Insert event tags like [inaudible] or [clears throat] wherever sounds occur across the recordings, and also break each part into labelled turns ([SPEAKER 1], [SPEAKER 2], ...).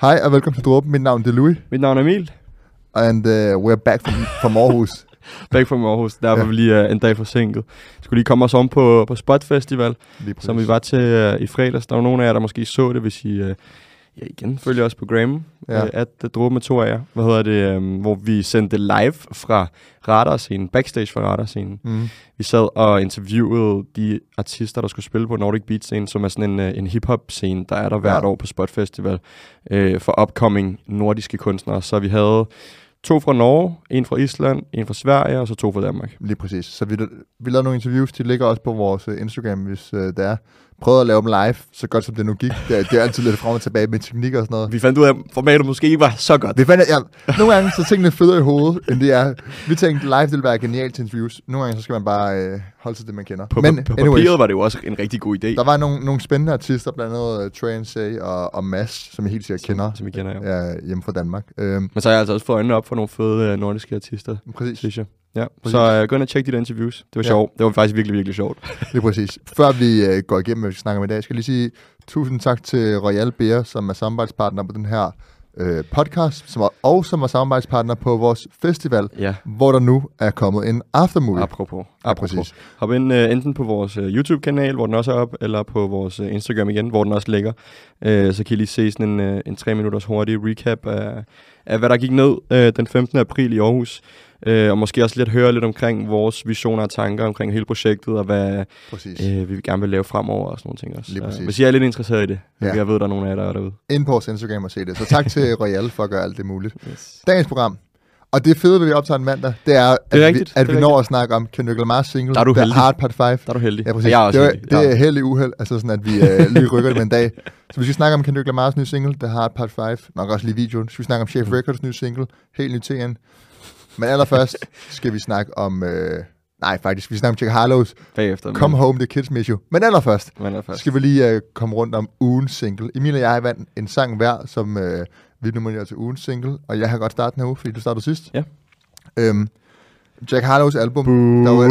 [SPEAKER 1] Hej og velkommen til Dråben. Mit navn er Louis,
[SPEAKER 2] Mit navn er Emil.
[SPEAKER 1] and uh, we're back from, from Aarhus. [laughs]
[SPEAKER 2] Back fra Aarhus. Derfor
[SPEAKER 1] Ja.
[SPEAKER 2] ja. vi lige uh, en dag forsinket. Vi skulle lige komme os om på, på Spot Festival, som vi var til uh, i fredags. Der var nogle af jer, der måske så det, hvis I uh, ja, igen følger os på Gram.
[SPEAKER 1] Ja.
[SPEAKER 2] Uh, at uh, Dråbe med to af jer. Hvad hedder det? Um, hvor vi sendte live fra radarscenen, backstage fra radarscenen.
[SPEAKER 1] Mm.
[SPEAKER 2] Vi sad og interviewede de artister, der skulle spille på Nordic Beat Scene, som er sådan en, øh, en hip-hop scene, der er der hvert
[SPEAKER 1] Ja.
[SPEAKER 2] år på Spot Festival øh, for upcoming nordiske kunstnere. Så vi havde to fra Norge, en fra Island, en fra Sverige og så to fra Danmark.
[SPEAKER 1] Lige præcis. Så vi, vi lavede nogle interviews, de ligger også på vores Instagram, hvis uh, det er. Prøvede at lave dem live, så godt som det nu gik. Det, er- det er altid lidt frem og tilbage med teknik og sådan noget.
[SPEAKER 2] Vi fandt ud af, at formatet måske ikke var så godt.
[SPEAKER 1] Vi fandt, ja, nogle gange så tingene federe i hovedet, end det er. Vi tænkte, live det ville være genialt til interviews. Nogle gange så skal man bare øh, holde til det, man kender.
[SPEAKER 2] På,
[SPEAKER 1] Men
[SPEAKER 2] på, på
[SPEAKER 1] anyways,
[SPEAKER 2] papiret var det jo også en rigtig god idé,
[SPEAKER 1] der var nogle, nogle spændende artister, blandt andet uh, Trey Say og, og Mads, som jeg helt sikkert kender.
[SPEAKER 2] som, som vi kender jo.
[SPEAKER 1] Ja, hjemme fra Danmark. Øhm,
[SPEAKER 2] Men så har jeg altså også fået øjnene op for nogle fede øh, nordiske artister,
[SPEAKER 1] præcis.
[SPEAKER 2] synes jeg. Ja,
[SPEAKER 1] Præcis.
[SPEAKER 2] så øh, gå ind og tjek de der interviews. Det var
[SPEAKER 1] Ja.
[SPEAKER 2] sjovt. Det var faktisk virkelig, virkelig sjovt. [laughs]
[SPEAKER 1] Lige præcis. Før vi øh, går igennem, hvad vi skal snakke om i dag, skal jeg lige sige tusind tak til Royal Beer, som er samarbejdspartner på den her øh, podcast, som er, og som er samarbejdspartner på vores festival,
[SPEAKER 2] Ja,
[SPEAKER 1] hvor der nu er kommet en aftermovie.
[SPEAKER 2] apropos.
[SPEAKER 1] Ja,
[SPEAKER 2] apropos.
[SPEAKER 1] præcis.
[SPEAKER 2] Hop ind uh, enten på vores uh, YouTube-kanal, hvor den også er op, eller på vores uh, Instagram igen, hvor den også ligger. Uh, så kan I lige se sådan en, uh, en 3 minutters hurtig recap af, af, hvad der gik ned uh, den 15. april i Aarhus. Uh, og måske også lidt høre lidt omkring vores visioner og tanker omkring hele projektet, og hvad
[SPEAKER 1] præcis.
[SPEAKER 2] uh, vi gerne vil lave fremover og sådan nogle ting også.
[SPEAKER 1] Lige præcis.
[SPEAKER 2] Uh, hvis I er lidt interesseret i det,
[SPEAKER 1] Ja.
[SPEAKER 2] jeg ved, der er nogle af jer, der er derude.
[SPEAKER 1] Ind på vores Instagram og se det. Så tak til Royal for at gøre alt det muligt.
[SPEAKER 2] Yes.
[SPEAKER 1] Dagens program. Og det fede ved, at vi optager en mandag, det er, at,
[SPEAKER 2] Det er rigtigt,
[SPEAKER 1] vi, at
[SPEAKER 2] det er
[SPEAKER 1] vi når at snakke om Kendrick Lamar's single,
[SPEAKER 2] Der er du
[SPEAKER 1] The
[SPEAKER 2] heldig.
[SPEAKER 1] Hard Part 5.
[SPEAKER 2] Der er du heldig.
[SPEAKER 1] Ja, præcis.
[SPEAKER 2] Jeg er også
[SPEAKER 1] det, er,
[SPEAKER 2] heldig.
[SPEAKER 1] det
[SPEAKER 2] Ja.
[SPEAKER 1] er heldig uheld, altså sådan, at vi øh, lige rykker det med en dag. Så vi skal snakke om Kendrick Lamar's nye single, The Hard Part 5. Nok også lige videoen. Så skal vi snakke om Chef Records nye single, helt ny TN. Men allerførst skal vi snakke om... Øh, nej, faktisk, vi skal snakke om Jack Harlows
[SPEAKER 2] Bagefter.
[SPEAKER 1] Come
[SPEAKER 2] men,
[SPEAKER 1] Home, The Kids Miss You. Men allerførst
[SPEAKER 2] Men er først.
[SPEAKER 1] skal vi lige øh, komme rundt om ugens single. Emil og jeg vandt en sang hver, som øh, vi nominerer til ugens single. Og jeg har godt startet den her uge, fordi du startede sidst.
[SPEAKER 2] Ja.
[SPEAKER 1] Øhm, Jack Harlows album, der var,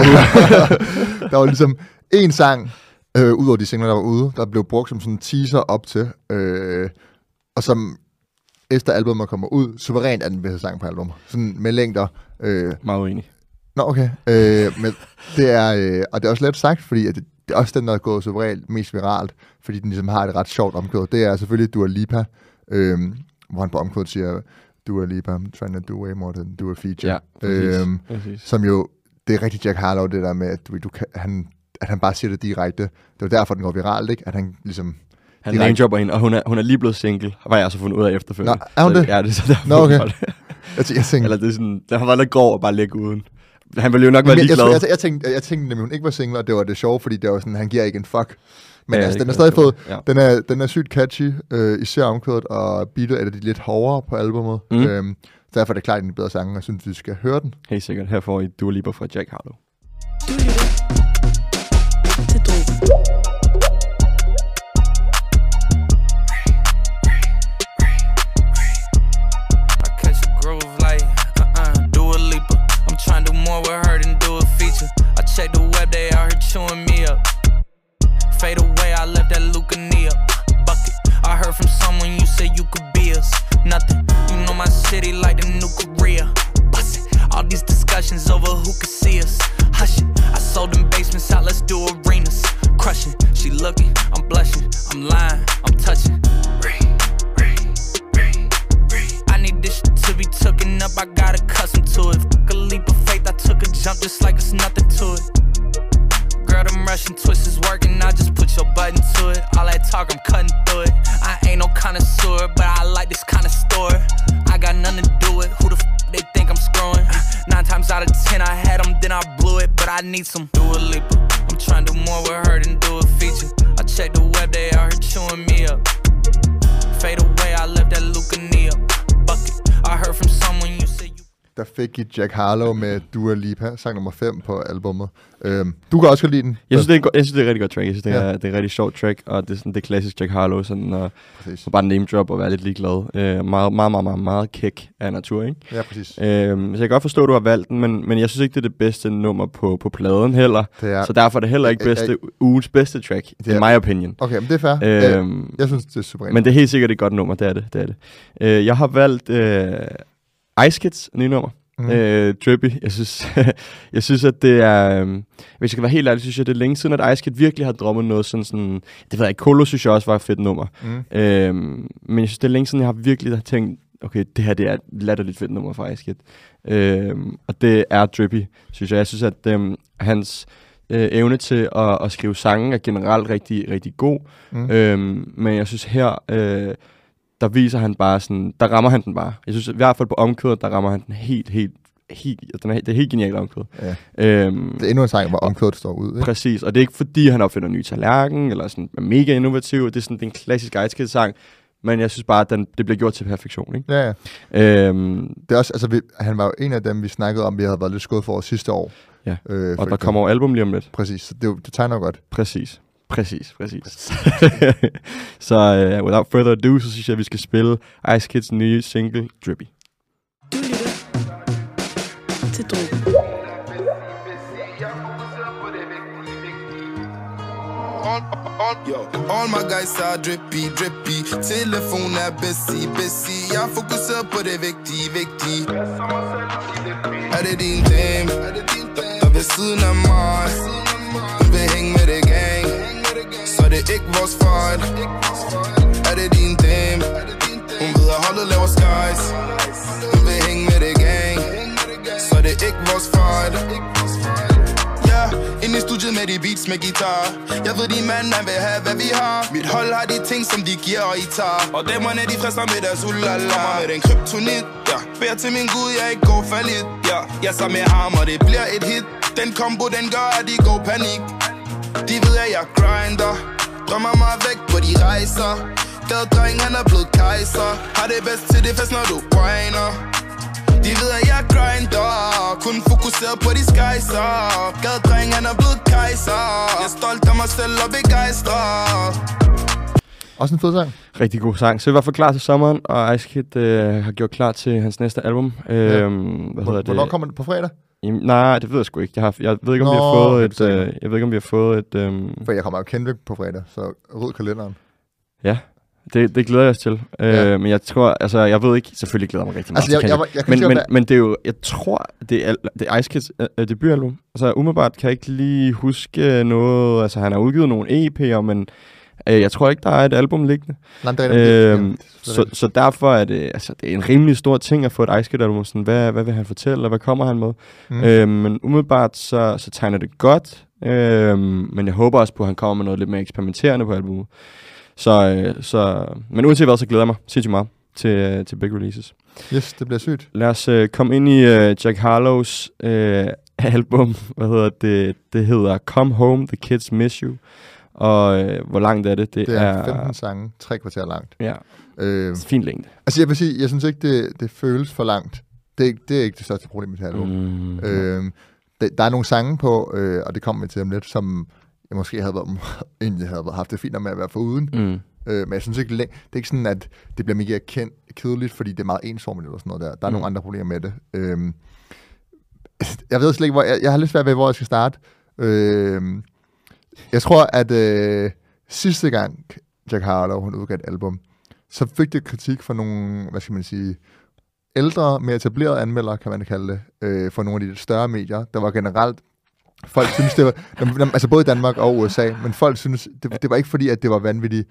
[SPEAKER 1] [laughs] der var ligesom en sang, øh, ud over de singler, der var ude, der blev brugt som sådan en teaser op til, øh, og som efter albumet kommer ud, suverænt er den bedste sang på album. Sådan med længder. Øh,
[SPEAKER 2] Meget uenig.
[SPEAKER 1] Nå, okay. Øh, men det er, øh, og det er også let sagt, fordi at det, det er også den, der er gået suverænt mest viralt, fordi den ligesom har et ret sjovt omkvæd. Det er selvfølgelig Dua Lipa, øh, hvor han på omkvædet siger, Dua Lipa, I'm trying to do way more than do a feature.
[SPEAKER 2] Ja, præcis.
[SPEAKER 1] Øhm,
[SPEAKER 2] præcis.
[SPEAKER 1] som jo, det er rigtig Jack Harlow, det der med, at, du, du kan, han, at han bare siger det direkte. Det var derfor, den går viralt, ikke? At han ligesom...
[SPEAKER 2] Han
[SPEAKER 1] direkte-
[SPEAKER 2] namedropper hende, og hun er, hun er lige blevet single, var jeg så fundet ud af efterfølgende.
[SPEAKER 1] Nå, er hun
[SPEAKER 2] så,
[SPEAKER 1] det?
[SPEAKER 2] Ja, det er så derfor.
[SPEAKER 1] Nå, okay. Jeg, jeg tænkte,
[SPEAKER 2] Eller det er sådan, det har været lidt grov at bare lægge uden. Han ville jo nok være ligeglad.
[SPEAKER 1] jeg, jeg, jeg, tænkte, jeg tænkte nemlig, hun ikke var single, og det var det sjove, fordi det var sådan, han giver ikke en fuck. Men
[SPEAKER 2] Ja,
[SPEAKER 1] altså,
[SPEAKER 2] det
[SPEAKER 1] den er stadig fed.
[SPEAKER 2] Ja.
[SPEAKER 1] Den er, den er sygt catchy, øh, især omkvædet, og beatet er de lidt hårdere på albumet. Mm. Øhm, så derfor er det klart en bedre sang, og jeg synes, vi skal høre den.
[SPEAKER 2] Helt sikkert. Her får I Dua Lipa fra Jack Harlow.
[SPEAKER 3] Du lytter
[SPEAKER 1] Jack Harlow med Dua Lipa, sang nummer 5 på albummet. Øhm, du kan også godt lide den.
[SPEAKER 2] Jeg synes, det er, en, go- jeg synes, det er et rigtig godt track. Jeg synes, det er,
[SPEAKER 1] Ja.
[SPEAKER 2] ja. det er et rigtig sjovt track, og det er sådan det er klassisk Jack Harlow, sådan at, at bare name drop og være lidt ligeglad. Øh, meget, meget, meget, meget, meget kæk af natur, ikke?
[SPEAKER 1] Ja, præcis.
[SPEAKER 2] Øhm, så jeg kan godt forstå, at du har valgt den, men, men jeg synes ikke, det er det bedste nummer på, på pladen heller.
[SPEAKER 1] Det er,
[SPEAKER 2] Så derfor er det heller ikke
[SPEAKER 1] jeg-
[SPEAKER 2] bedste, ugens bedste track,
[SPEAKER 1] Det er-
[SPEAKER 2] in my opinion.
[SPEAKER 1] okay, men det er fair. Øh,
[SPEAKER 2] Øhm,
[SPEAKER 1] jeg synes, det er super
[SPEAKER 2] men det er helt sikkert et godt nummer, det er det. det, er det. Øh, jeg har valgt øh, Ice Kids nye nummer.
[SPEAKER 1] Mm.
[SPEAKER 2] Øh, Drippy. Jeg synes, [laughs] jeg synes, at det er... Øh, hvis jeg skal være helt ærlig, synes jeg, det er længe siden, at Ice Kid virkelig har drømmet noget sådan... sådan det ved jeg ikke. Kolo synes jeg også var et fedt nummer.
[SPEAKER 1] Mm.
[SPEAKER 2] Øh, men jeg synes, det er længe siden, jeg har virkelig har tænkt, okay, det her det er et latterligt fedt nummer fra Ice Kid. Øh, og det er Drippy, synes jeg. Jeg synes, at øh, hans øh, evne til at, at skrive sange er generelt rigtig, rigtig god.
[SPEAKER 1] Mm.
[SPEAKER 2] Øhm, men jeg synes her, øh, der viser han bare sådan, der rammer han den bare. Jeg synes i hvert fald på omkvædet, der rammer han den helt, helt, helt, den er, det er helt genialt omkvæd.
[SPEAKER 1] Ja.
[SPEAKER 2] Øhm,
[SPEAKER 1] Det er endnu en sang, hvor omkvædet står ud. Ikke?
[SPEAKER 2] præcis, og det er ikke fordi, han opfinder en ny tallerken, eller sådan er mega innovativ. Det er sådan det er en klassisk Ice sang, men jeg synes bare, at den, det bliver gjort til perfektion. Ikke?
[SPEAKER 1] Ja, ja.
[SPEAKER 2] Øhm,
[SPEAKER 1] Det er også, altså, vi, han var jo en af dem, vi snakkede om, vi havde været lidt skuffet for sidste år.
[SPEAKER 2] Ja.
[SPEAKER 1] Øh,
[SPEAKER 2] og der kommer jo album lige om lidt.
[SPEAKER 1] Præcis, det, det tegner godt.
[SPEAKER 2] Præcis. Præcis, præcis. [laughs] så uh, without further ado, så synes jeg, at vi skal spille Ice Kids nye single, Drippy.
[SPEAKER 4] Du lytter til
[SPEAKER 5] all, yo. All my guys er drippy, drippy. Telefon er busy, busy. Jeg fokuserer på det vigtige, vigtige Er det din dame, der ved siden af mig Hun vil hænge med det gang Så er det ikke vores fejl. Er det din dame Hun ved at holdet laver skies Hun vil hænge med det gang. Så er det ikke vores fejl. Ja, ind i studiet med de beats med guitar. Jeg ved, de mand, man vil have, hvad vi har. Mit hold har de ting, som de giver, og I tager. Og damerne de frister med deres ulala. Kommer med den kryptonit, ja. Bær til min gud, jeg ikke går falit, ja. Jeg sammen med ham, og det bliver et hit. Den kombo, den gør, at de går panik. De ved, at jeg grinder Drømmer mig væk på de rejser Gadedreng, han er blevet kejser Har det bedst til det fest, når du whiner de ved, at jeg grinder Kun fokuseret på de skejser Gadedreng, han er blevet kejser Jeg er stolt af mig selv og begejstret
[SPEAKER 1] Også en fed sang.
[SPEAKER 2] Rigtig god sang. Så vi var for klar til sommeren, og Ice Kid øh, har gjort klar til hans næste album. Øhm, hvad hedder
[SPEAKER 1] Hvor-
[SPEAKER 2] det?
[SPEAKER 1] Hvornår kommer det på fredag?
[SPEAKER 2] Jamen, nej, det ved jeg sgu ikke. Jeg, har, jeg ved ikke, om vi har
[SPEAKER 1] Nå,
[SPEAKER 2] fået et... Øh, jeg ved ikke, om vi har fået et... Øhm,
[SPEAKER 1] For jeg kommer jo Kendrick på fredag, så rød kalenderen.
[SPEAKER 2] ja, det, det glæder jeg os til. Øh,
[SPEAKER 1] Ja.
[SPEAKER 2] Men jeg tror... Altså, jeg ved ikke... Selvfølgelig glæder jeg mig rigtig meget
[SPEAKER 1] Altså, jeg,
[SPEAKER 2] til
[SPEAKER 1] jeg, jeg, jeg kan
[SPEAKER 2] men, men,
[SPEAKER 1] være-
[SPEAKER 2] men det er jo... Jeg tror, det er, det er Ice Kids øh, debutalbum. Altså, umiddelbart kan jeg ikke lige huske noget... Altså, han har udgivet nogle EP'er, men... Øh, jeg tror ikke, der er et album liggende.
[SPEAKER 1] Nej, det er det er
[SPEAKER 2] så, så derfor er det, altså, det er en rimelig stor ting at få et Ice Kid album. Sådan, hvad, hvad vil han fortælle, og hvad kommer han med?
[SPEAKER 1] Mm.
[SPEAKER 2] Øhm, men umiddelbart så, så tegner det godt. Øhm, men jeg håber også på, at han kommer med noget lidt mere eksperimenterende på albumet. Så, øh, så, men uanset hvad, så glæder jeg mig sindssygt meget til, øh, til big releases.
[SPEAKER 1] Yes, det bliver sygt.
[SPEAKER 2] Lad os øh, komme ind i øh, Jack Harlows øh, [laughs] album. Hvad hedder det? Det hedder Come Home, The Kids Miss You. Og øh, hvor langt er det? Det,
[SPEAKER 1] Det er 15 sange, tre kvarter langt.
[SPEAKER 2] Ja,
[SPEAKER 1] Øh,
[SPEAKER 2] fint længde.
[SPEAKER 1] altså, jeg vil sige, jeg synes ikke, det, det føles for langt. Det er, ikke- det er ikke det største problem med det her album.
[SPEAKER 2] Mm.
[SPEAKER 1] Øh, det, der er nogle sange på, øh, og det kommer vi til om lidt, som jeg måske havde været, [laughs] egentlig havde haft det fint med at være foruden.
[SPEAKER 2] Mm.
[SPEAKER 1] Øh, men jeg synes ikke, det er ikke sådan, at det bliver mega kendt, kedeligt, fordi det er meget ensformigt eller sådan noget der. Der er mm.
[SPEAKER 2] Mm.
[SPEAKER 1] nogle andre problemer med det. Øh, jeg ved slet ikke, hvor jeg, jeg har lidt svært ved, hvor jeg skal starte. Øh, jeg tror, at øh, sidste gang Jack Harlow hun udgav et album, så fik det kritik fra nogle, hvad skal man sige, ældre, mere etablerede anmeldere, kan man kalde det, øh, fra nogle af de lidt større medier. Der var generelt Folk synes, det var... Altså både i Danmark og USA, men folk synes, det, det var ikke fordi, at det var vanvittigt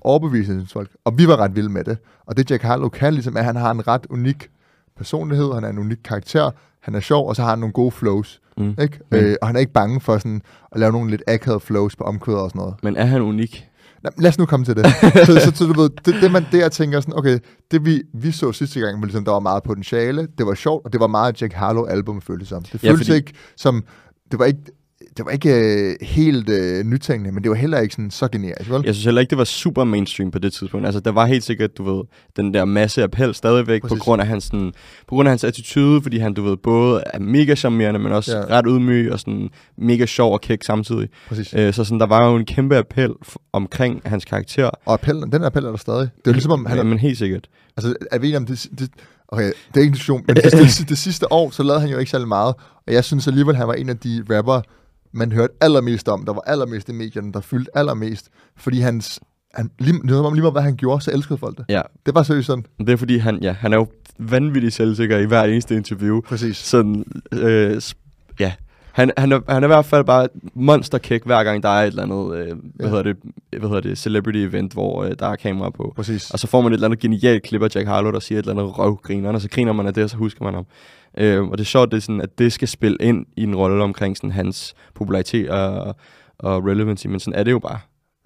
[SPEAKER 1] overbevisende, synes folk. Og vi var ret vilde med det. Og det Jack Harlow kan, ligesom, er, at han har en ret unik personlighed, han er en unik karakter, han er sjov, og så har han nogle gode flows.
[SPEAKER 2] Mm.
[SPEAKER 1] Ikke?
[SPEAKER 2] Mm.
[SPEAKER 1] Øh, og han er ikke bange for sådan, at lave nogle lidt akavede flows på omkvæder og sådan noget.
[SPEAKER 2] Men er han unik?
[SPEAKER 1] Nå, lad os nu komme til det. [laughs] så, så, så, du ved, det, det, man der tænker sådan, okay, det vi, vi så sidste gang, var ligesom, der var meget potentiale, det var sjovt, og det var meget Jack Harlow album, føltes som. Det
[SPEAKER 2] Ja,
[SPEAKER 1] føltes
[SPEAKER 2] fordi-
[SPEAKER 1] ikke som, det var ikke, det var ikke øh, helt øh, nytænkende, men det var heller ikke sådan så genialt, vel?
[SPEAKER 2] Jeg synes heller ikke, det var super mainstream på det tidspunkt. Altså, der var helt sikkert, du ved, den der masse appel stadigvæk
[SPEAKER 1] Præcis.
[SPEAKER 2] på grund af hans, sådan, på grund af hans attitude, fordi han, du ved, både er mega charmerende, men også
[SPEAKER 1] Ja.
[SPEAKER 2] ret ydmyg og sådan mega sjov og kæk samtidig.
[SPEAKER 1] Præcis.
[SPEAKER 2] Øh, så sådan, der var jo en kæmpe appel omkring hans karakter.
[SPEAKER 1] Og appellen, den appel er der stadig. Det er jo ligesom om, han
[SPEAKER 2] ja, men helt sikkert.
[SPEAKER 1] altså, er vi enige om det, det, okay, det er ikke en diskussion, men det, det, det, sidste år, så lavede han jo ikke særlig meget, og jeg synes alligevel, han var en af de rapper, man hørte allermest om, der var allermest i medierne, der fyldte allermest, fordi hans, han, lige, som om lige meget, hvad han gjorde, så elskede folk det.
[SPEAKER 2] Ja,
[SPEAKER 1] Det var seriøst sådan.
[SPEAKER 2] det er fordi, han, ja, han er jo vanvittig selvsikker i hver eneste interview.
[SPEAKER 1] Præcis.
[SPEAKER 2] Sådan, øh. Han, han, er, han er i hvert fald bare monsterkæk, hver gang der er et eller andet, øh, hvad,
[SPEAKER 1] Ja.
[SPEAKER 2] hedder det, hvad hedder det, celebrity event, hvor øh, der er kamera på.
[SPEAKER 1] Præcis.
[SPEAKER 2] Og så får man et eller andet genialt klip af Jack Harlow, der siger et eller andet røvgriner, og så griner man af det, og så husker man ham. Øh, og det er sjovt, det er sådan, at det skal spille ind i en rolle omkring sådan, hans popularitet og, og relevancy, men sådan er det jo bare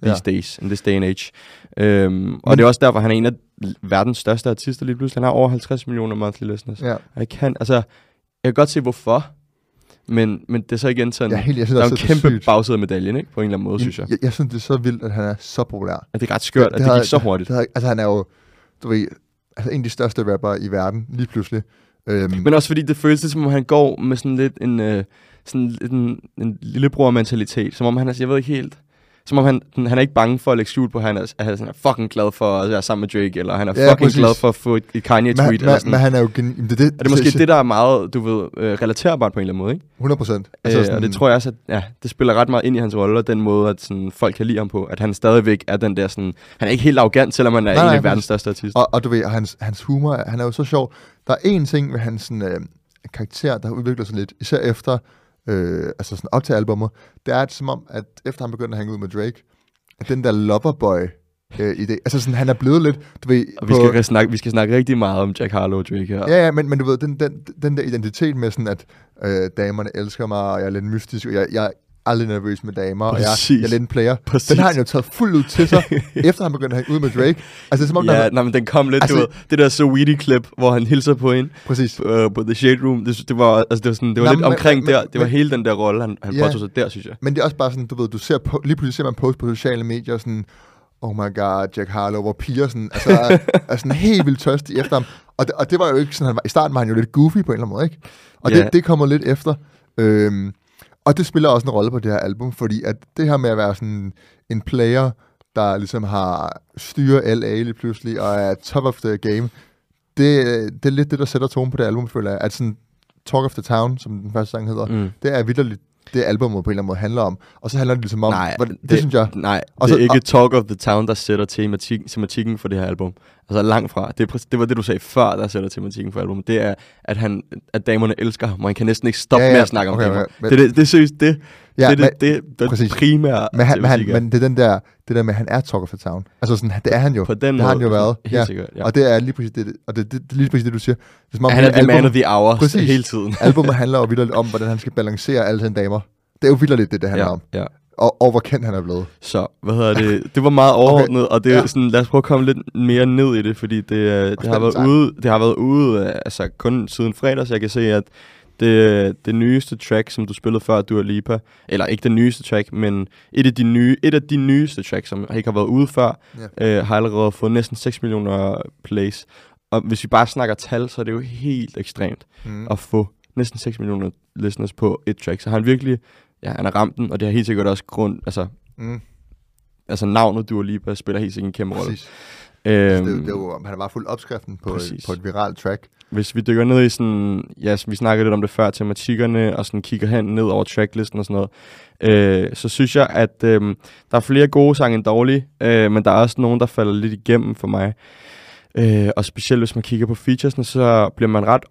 [SPEAKER 2] these
[SPEAKER 1] Ja.
[SPEAKER 2] days, in this day and age. Øhm, og
[SPEAKER 1] Men-
[SPEAKER 2] det er også derfor, han er en af verdens største artister lige pludselig. Han har over 50 millioner monthly listeners.
[SPEAKER 1] Ja.
[SPEAKER 2] Og jeg kan, altså, jeg kan godt se hvorfor, men, men det er så igen sådan,
[SPEAKER 1] Jeg, helt, jeg synes,
[SPEAKER 2] der er en
[SPEAKER 1] det
[SPEAKER 2] kæmpe
[SPEAKER 1] sygt.
[SPEAKER 2] bagside af medaljen, ikke? På en eller anden måde, synes jeg.
[SPEAKER 1] jeg, jeg synes, det er så vildt, at han er så populær.
[SPEAKER 2] At det er ret skørt, at det
[SPEAKER 1] havde-
[SPEAKER 2] gik så hurtigt.
[SPEAKER 1] Det havde, altså, han er jo, du ved, altså, en af de største rapper i verden, lige pludselig. Øhm,
[SPEAKER 2] Men også fordi det føles lidt, som om han går med sådan lidt en, øh, sådan lidt en, en lillebror-mentalitet. Som om han er, jeg ved ikke helt, som om han, han er ikke bange for at lægge skjul på, at han er, at han er fucking glad for at være sammen med Drake, eller han er
[SPEAKER 1] Ja,
[SPEAKER 2] fucking
[SPEAKER 1] præcis.
[SPEAKER 2] glad for at få et, et Kanye-tweet.
[SPEAKER 1] men,
[SPEAKER 2] eller
[SPEAKER 1] men,
[SPEAKER 2] sådan.
[SPEAKER 1] men han er jo gen... det, det,
[SPEAKER 2] er det måske det, der er meget, du ved, øh, relaterbart på en eller anden måde, ikke?
[SPEAKER 1] 100 procent.
[SPEAKER 2] Altså, øh, og det tror jeg også, at ja, det spiller ret meget ind i hans rolle, og den måde, at sådan, folk kan lide ham på. At han stadigvæk er den der sådan... Han er ikke helt arrogant, selvom han er
[SPEAKER 1] Nej,
[SPEAKER 2] en
[SPEAKER 1] nej,
[SPEAKER 2] af verdens største artister.
[SPEAKER 1] Og, og du ved, hans, hans humor, han er jo så sjov. Der er en ting med hans sådan, øh, karakter, der har udviklet sig lidt, især efter, øh, altså sådan op til albumet, det er at, som om, at efter han begyndte at hænge ud med Drake, at den der loverboy øh, idé, altså sådan, han er blevet lidt, du ved,
[SPEAKER 2] Og vi skal, snakke, vi skal snakke rigtig meget om Jack Harlow og Drake her.
[SPEAKER 1] Ja, ja, men, men du ved, den, den, den der identitet med sådan, at øh, damerne elsker mig, og jeg er lidt mystisk, og jeg, jeg aldrig nervøs med damer, og jeg,
[SPEAKER 2] Præcis.
[SPEAKER 1] jeg er lidt en player.
[SPEAKER 2] Præcis.
[SPEAKER 1] Den har han jo taget fuldt ud til sig, [laughs] efter han begyndte at hænge ud med Drake. Altså, som om,
[SPEAKER 2] Ja,
[SPEAKER 1] der,
[SPEAKER 2] nej, men den kom lidt,
[SPEAKER 1] Altså-
[SPEAKER 2] du ved, det der Saweetie klip, hvor han hilser på hende
[SPEAKER 1] præcis.
[SPEAKER 2] øh, på The Shade Room, det, det var, altså, det var, sådan, det var
[SPEAKER 1] Nej,
[SPEAKER 2] lidt
[SPEAKER 1] men-
[SPEAKER 2] omkring
[SPEAKER 1] men-
[SPEAKER 2] der,
[SPEAKER 1] men-
[SPEAKER 2] det var
[SPEAKER 1] men-
[SPEAKER 2] hele den der rolle, han, han
[SPEAKER 1] Ja.
[SPEAKER 2] påtog sig der, synes jeg.
[SPEAKER 1] Men det er også bare sådan, du ved, du ser på, lige pludselig ser man post på sociale medier, sådan, oh my god, Jack Harlow, hvor piger sådan, altså, er, [laughs] er sådan helt vildt tørstige efter ham. Og det, og det var jo ikke sådan, han var, i starten var han jo lidt goofy på en eller anden måde, ikke? Og
[SPEAKER 2] Ja.
[SPEAKER 1] det, det kommer lidt efter. Øhm, og det spiller også en rolle på det her album, fordi at det her med at være sådan en player, der ligesom har styrer LA lige pludselig, og er top of the game, det, det er lidt det, der sætter tonen på det album, føler jeg. At sådan Talk of the Town, som den første sang hedder,
[SPEAKER 2] Mm.
[SPEAKER 1] det er vidderligt det albumet på en eller anden måde handler om. Og så handler det ligesom om,
[SPEAKER 2] Nej,
[SPEAKER 1] hvordan, det, det synes jeg.
[SPEAKER 2] Nej,
[SPEAKER 1] Og
[SPEAKER 2] og det
[SPEAKER 1] så-
[SPEAKER 2] er ikke
[SPEAKER 1] og-
[SPEAKER 2] Talk of the Town, der sætter tematik, tematikken for det her album. Altså langt fra. Det, er, det var det, du sagde før, der sætter tematikken for albumet. Det er, at, han, at damerne elsker ham, og han kan næsten ikke stoppe
[SPEAKER 1] Ja,
[SPEAKER 2] ja, med at snakke om
[SPEAKER 1] okay,
[SPEAKER 2] damer.
[SPEAKER 1] okay, men-
[SPEAKER 2] det, det, det er seriøst det.
[SPEAKER 1] Ja,
[SPEAKER 2] det,
[SPEAKER 1] men-
[SPEAKER 2] det, det, det,
[SPEAKER 1] præcis.
[SPEAKER 2] primære
[SPEAKER 1] Men, han, men, han, men det er den der, det der med, at han er Talk of the Town. Altså sådan, det er han jo.
[SPEAKER 2] På den
[SPEAKER 1] det har han
[SPEAKER 2] måde,
[SPEAKER 1] jo været.
[SPEAKER 2] Helt
[SPEAKER 1] Ja.
[SPEAKER 2] sikkert, ja.
[SPEAKER 1] Og det er lige præcis det, og det, det, det lige præcis det, du siger. Det er, som om
[SPEAKER 2] han er the man of the hour
[SPEAKER 1] Præcis.
[SPEAKER 2] hele tiden.
[SPEAKER 1] Albumet handler jo vildt om, hvordan han skal balancere alle sine damer. Det er jo vildt det, det handler
[SPEAKER 2] ja,
[SPEAKER 1] om.
[SPEAKER 2] ja.
[SPEAKER 1] Og, og hvor kendt han er blevet.
[SPEAKER 2] Så, hvad hedder det? Det var meget [laughs] overordnet, og det er
[SPEAKER 1] Ja.
[SPEAKER 2] sådan, lad os prøve at komme lidt mere ned i det, fordi det, øh, det, har, været ude, det har været ude, øh, altså kun siden fredag, så jeg kan se, at det, det nyeste track, som du spillede før, Dua Lipa, eller ikke det nyeste track, men et af de, nye, et af de nyeste tracks, som ikke har været ude før,
[SPEAKER 1] Ja.
[SPEAKER 2] øh, har allerede fået næsten 6 millioner plays. Og hvis vi bare snakker tal, så er det jo helt ekstremt
[SPEAKER 1] Mm.
[SPEAKER 2] at få næsten 6 millioner listeners på et track. Så han virkelig, ja, han har ramt den, og det har helt sikkert også grund, altså
[SPEAKER 1] Mm.
[SPEAKER 2] altså navnet Dua Lipa spiller helt sikkert en kæmpe rolle. Øhm,
[SPEAKER 1] det, det jo, han har bare fuldt opskriften på,
[SPEAKER 2] Præcis.
[SPEAKER 1] på et viralt track.
[SPEAKER 2] hvis vi dykker ned i sådan, ja, vi snakkede lidt om det før, tematikkerne, og sådan kigger hen ned over tracklisten og sådan noget, øh, så synes jeg, at øh, der er flere gode sange end dårlige, øh, men der er også nogen, der falder lidt igennem for mig. Øh, og specielt hvis man kigger på featuresne, så bliver man ret,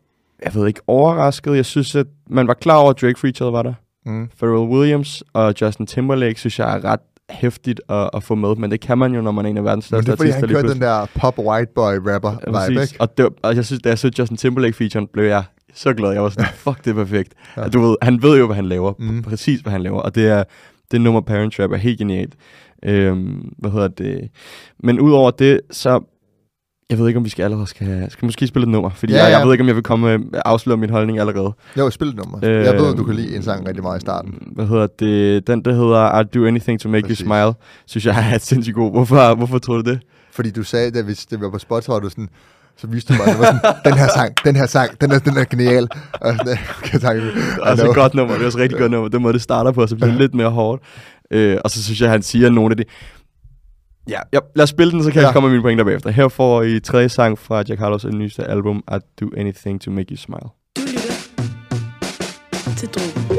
[SPEAKER 2] jeg ved ikke, overrasket. Jeg synes, at man var klar over, at Drake featuret var der.
[SPEAKER 1] Mm.
[SPEAKER 2] Pharrell Williams og Justin Timberlake, synes jeg er ret hæftigt at, at få med, men det kan man jo, når man er en af verdens
[SPEAKER 1] Men det
[SPEAKER 2] største
[SPEAKER 1] er fordi,
[SPEAKER 2] artister.
[SPEAKER 1] han kørte den der pop white boy rapper
[SPEAKER 2] Ja,
[SPEAKER 1] vibe, ikke?
[SPEAKER 2] Og, det, var- og jeg synes, da jeg så Justin Timberlake-featuren, blev jeg så glad. Jeg var sådan, [laughs] fuck, det er perfekt.
[SPEAKER 1] Ja.
[SPEAKER 2] Du ved, han ved jo, hvad han laver.
[SPEAKER 1] Mm.
[SPEAKER 2] Præcis, hvad han laver. Og det er, det nummer Parent Trap er helt genialt. Øhm, hvad hedder det? Men udover det, så... Jeg ved ikke, om vi skal allerede skal, skal måske spille et nummer, fordi
[SPEAKER 1] Ja,
[SPEAKER 2] ja, jeg, jeg ved ikke, om jeg vil komme med afsløre min holdning allerede.
[SPEAKER 1] Jo, spil et nummer.
[SPEAKER 2] Øh,
[SPEAKER 1] jeg ved, at du kan lide en sang rigtig meget i starten.
[SPEAKER 2] Hvad hedder det? Den, der hedder I'd Do Anything to Make
[SPEAKER 1] Præcis.
[SPEAKER 2] You Smile, synes jeg er [laughs] sindssygt god. Hvorfor, hvorfor tror du det?
[SPEAKER 1] Fordi du sagde, vi, da vi var på Spotify, var du sådan, så viste du mig, at det var sådan, [laughs] den her sang, den her sang, den er, den er genial. Og sådan, okay, tak.
[SPEAKER 2] Det er også et godt nummer, det er også et rigtig godt nummer. Den måde, det starter på, så bliver det lidt mere hårdt. Øh, og så synes jeg, at han siger nogle af det. Ja, ja, lad os spille den, så kan ja. Jeg komme med mine pointer bagefter. Her får I tredje sang fra Jack Harlows nyeste album, I'd Do Anything to Make You Smile.
[SPEAKER 3] Du lytter til Drogen.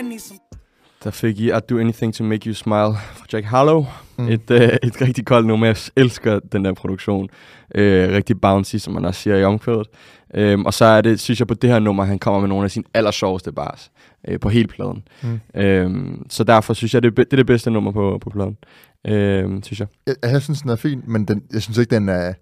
[SPEAKER 6] I need some.
[SPEAKER 2] Der fik I I'd Do Anything to Make You Smile fra Jack Harlow. Mm. Et, øh, et rigtig koldt nummer. Jeg elsker den der produktion. Øh, rigtig bouncy, som man også siger i omkvædet. Øhm, og så er det, synes jeg på det her nummer, han kommer med nogle af sine allersjoveste bars øh, på hele pladen.
[SPEAKER 1] Mm.
[SPEAKER 2] Øhm, så derfor synes jeg, det er, det er det bedste nummer på, på pladen. Øhm, synes jeg.
[SPEAKER 1] Jeg, jeg synes, den er fin, men den, jeg synes ikke, den er...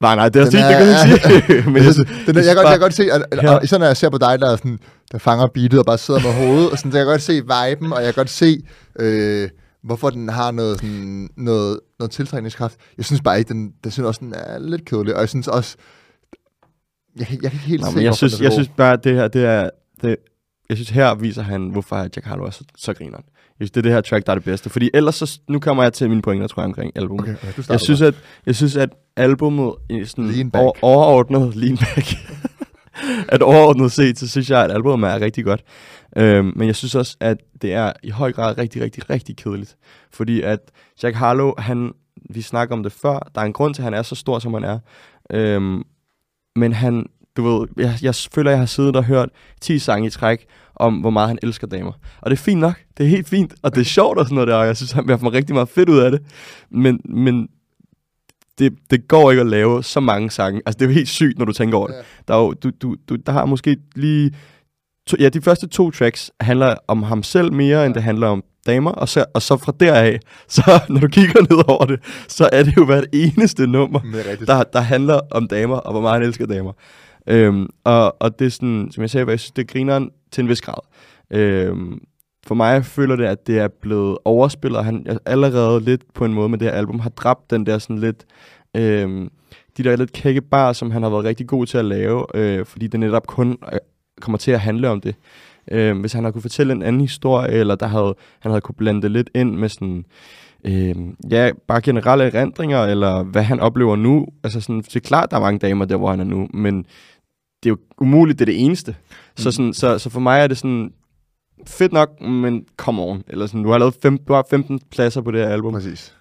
[SPEAKER 2] Nej, nej, det er fint, det kan du ikke sige. Men jeg,
[SPEAKER 1] jeg, den er, jeg, kan godt, jeg kan godt se, at, at,
[SPEAKER 2] Her-
[SPEAKER 1] og især når jeg ser på dig, der, er sådan, der fanger beatet og bare sidder med hovedet, og sådan, så jeg kan godt se viben, og jeg kan godt se, øh, hvorfor den har noget, sådan, noget, noget tiltrækningskraft. Jeg synes bare ikke, den, den synes også, den er lidt kedelig, og jeg synes også, jeg, jeg kan ikke helt
[SPEAKER 2] Nå,
[SPEAKER 1] se,
[SPEAKER 2] jeg synes, jeg synes bare, det her, det er... Det, jeg synes, her viser han, hvorfor Jack Harlow er så, så grineren. Jeg synes, det er det her track, der er det bedste. Fordi ellers, så, nu kommer jeg til mine pointer, tror jeg, omkring albumet.
[SPEAKER 1] Okay, okay,
[SPEAKER 2] Jeg synes, at, jeg synes, at albumet i
[SPEAKER 1] Lean
[SPEAKER 2] sådan
[SPEAKER 1] back.
[SPEAKER 2] over, overordnet, [laughs] lean back, at overordnet set, så synes jeg, at albumet er rigtig godt. Øhm, men jeg synes også, at det er i høj grad rigtig, rigtig, rigtig kedeligt. Fordi at Jack Harlow, han, vi snakker om det før, der er en grund til, at han er så stor, som han er. Øhm, men han, du ved, jeg, jeg føler, jeg har siddet og hørt 10 sange i træk om, hvor meget han elsker damer. Og det er fint nok. Det er helt fint. Og det er sjovt og sådan noget der, og jeg synes, han vil få rigtig meget fedt ud af det. Men, men det, det går ikke at lave så mange sange. Altså, det er jo helt sygt, når du tænker over det.
[SPEAKER 1] Ja.
[SPEAKER 2] Der, er jo, du, du, du, der har måske lige... To, ja, de første to tracks handler om ham selv mere, end det handler om damer. Og så, og så fra deraf, [laughs] så når du kigger ned over det, så er det jo hvert eneste nummer,
[SPEAKER 1] er
[SPEAKER 2] der, der handler om damer, og hvor meget han elsker damer. Øhm, og, og det er sådan, som jeg sagde, jeg synes, det griner til en vis grad. Øhm, for mig føler det, at det er blevet overspillet, og han allerede lidt på en måde med det her album, har dræbt den der sådan lidt, øhm, de der lidt kække bar, som han har været rigtig god til at lave, øh, fordi det netop kun øh, kommer til at handle om det. Øh, hvis han har kunne fortælle en anden historie, eller der havde, han havde kunne blande det lidt ind med sådan, øh, ja, bare generelle erindringer, eller hvad han oplever nu. Altså sådan, det er klart, der er mange damer der, hvor han er nu, men det er jo umuligt, det er det eneste. Så, sådan, så, så for mig er det sådan, fedt nok, men come on. Eller sådan, du har lavet fem, du har 15 pladser på det her album.
[SPEAKER 1] Præcis.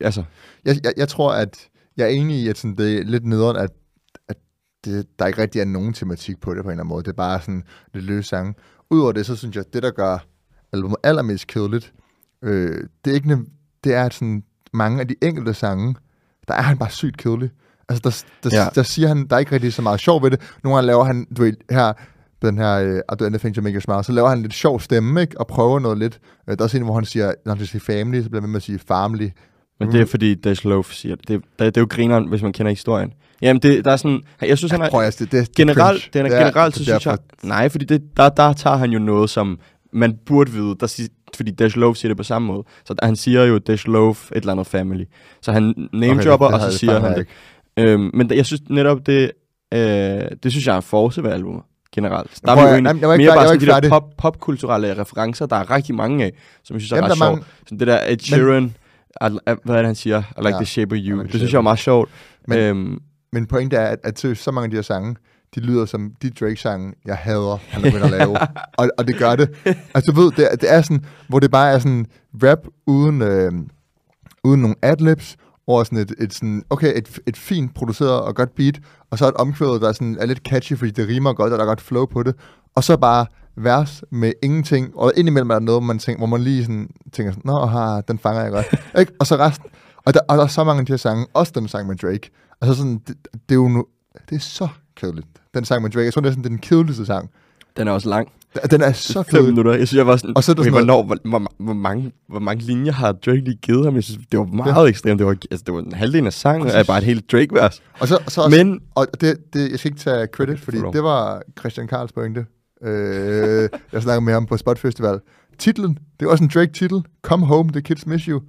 [SPEAKER 2] Altså,
[SPEAKER 1] Jeg, jeg, jeg tror, at jeg er enig i, at sådan, det er lidt nederen, at, at det, der ikke rigtig er nogen tematik på det på en eller anden måde. Det er bare sådan lidt løse sange. Udover det, så synes jeg, at det, der gør albumet allermest kedeligt, øh, det er ikke det er, at sådan, mange af de enkelte sange, der er han bare sygt kedelig. Altså, der, der,
[SPEAKER 2] Ja.
[SPEAKER 1] der siger han, der er ikke rigtig så meget sjov ved det. Nogle gange laver han, du ved, her, den her, I do anything to make you smile, så laver han lidt sjov stemme, ikke? Og prøver noget lidt. Øh, der er også en, hvor han siger, når han siger family, så bliver ved med at sige family.
[SPEAKER 2] Men det er fordi Dash Loaf siger det. Det, det, det er jo grineren, hvis man kender historien. Jamen, det, der er sådan... Jeg synes, han er...
[SPEAKER 1] Prøv at, det, det, det er
[SPEAKER 2] generelt, den er generelt, så
[SPEAKER 1] det
[SPEAKER 2] synes jeg... Nej, fordi det, der, der tager han jo noget, som man burde vide. Der, siger- fordi Dash Loaf siger det på samme måde. Så der, han siger jo Dash Loaf, et eller andet family. Så han name-dropper,
[SPEAKER 1] det
[SPEAKER 2] og så siger han det.
[SPEAKER 1] ikke.
[SPEAKER 2] Øhm, men jeg synes netop, det, øh, det synes jeg er en force ved albumet generelt. Der er jo egentlig
[SPEAKER 1] jeg var ikke
[SPEAKER 2] mere
[SPEAKER 1] færdig-
[SPEAKER 2] bare sådan de der pop, popkulturelle referencer, der er rigtig mange af, som jeg synes er
[SPEAKER 1] Jamen,
[SPEAKER 2] ret sjovt. Sådan det der Ed Sheeran, I, I, hvad er det, han siger? I like
[SPEAKER 1] Ja,
[SPEAKER 2] the shape of you.
[SPEAKER 1] like
[SPEAKER 2] Det synes jeg er meget sjovt.
[SPEAKER 1] Men-
[SPEAKER 2] øhm,
[SPEAKER 1] Men pointen er, at, at seriøst, så mange af de her sange, de lyder som de Drake-sange, jeg hader, han er begyndt at lave. [laughs] og, og det gør det. Altså du ved, det, det er sådan, hvor det bare er sådan rap uden, øh, uden nogle adlibs, over sådan et, et, sådan, okay, et, et fint produceret og godt beat, og så et omkvæd, der er, sådan, er lidt catchy, fordi det rimer godt, og der er godt flow på det, og så bare vers med ingenting, og indimellem er der noget, man tænker, hvor man lige sådan, tænker sådan, nå, ha, den fanger jeg godt. [laughs] ikke? Og så resten, og der, og der er så mange af de her sange, også den sang med Drake, altså sådan, det, det er jo nu, det er så kedeligt. Den sang med Drake, jeg tror, det er sådan den kedeligste sang.
[SPEAKER 2] Den er også lang.
[SPEAKER 1] Den er så
[SPEAKER 2] Fem
[SPEAKER 1] kedelig.
[SPEAKER 2] minutter. Jeg synes, jeg var sådan,
[SPEAKER 1] Og så er der
[SPEAKER 2] okay,
[SPEAKER 1] sådan
[SPEAKER 2] hvornår, hvor, hvor, hvor, mange, hvor mange linjer har Drake lige givet ham? Jeg synes, det var meget ja. ekstremt. Det var, altså, det var en halvdel af sangen, og bare et helt Drake-vers.
[SPEAKER 1] Og så, så også,
[SPEAKER 2] Men
[SPEAKER 1] og det, det, jeg skal ikke tage credit, fordi
[SPEAKER 2] lov.
[SPEAKER 1] det var Christian Karls pointe. Øh, jeg snakkede med ham på Spot Festival. Titlen, det er også en Drake-titel. Come Home, The Kids Miss You.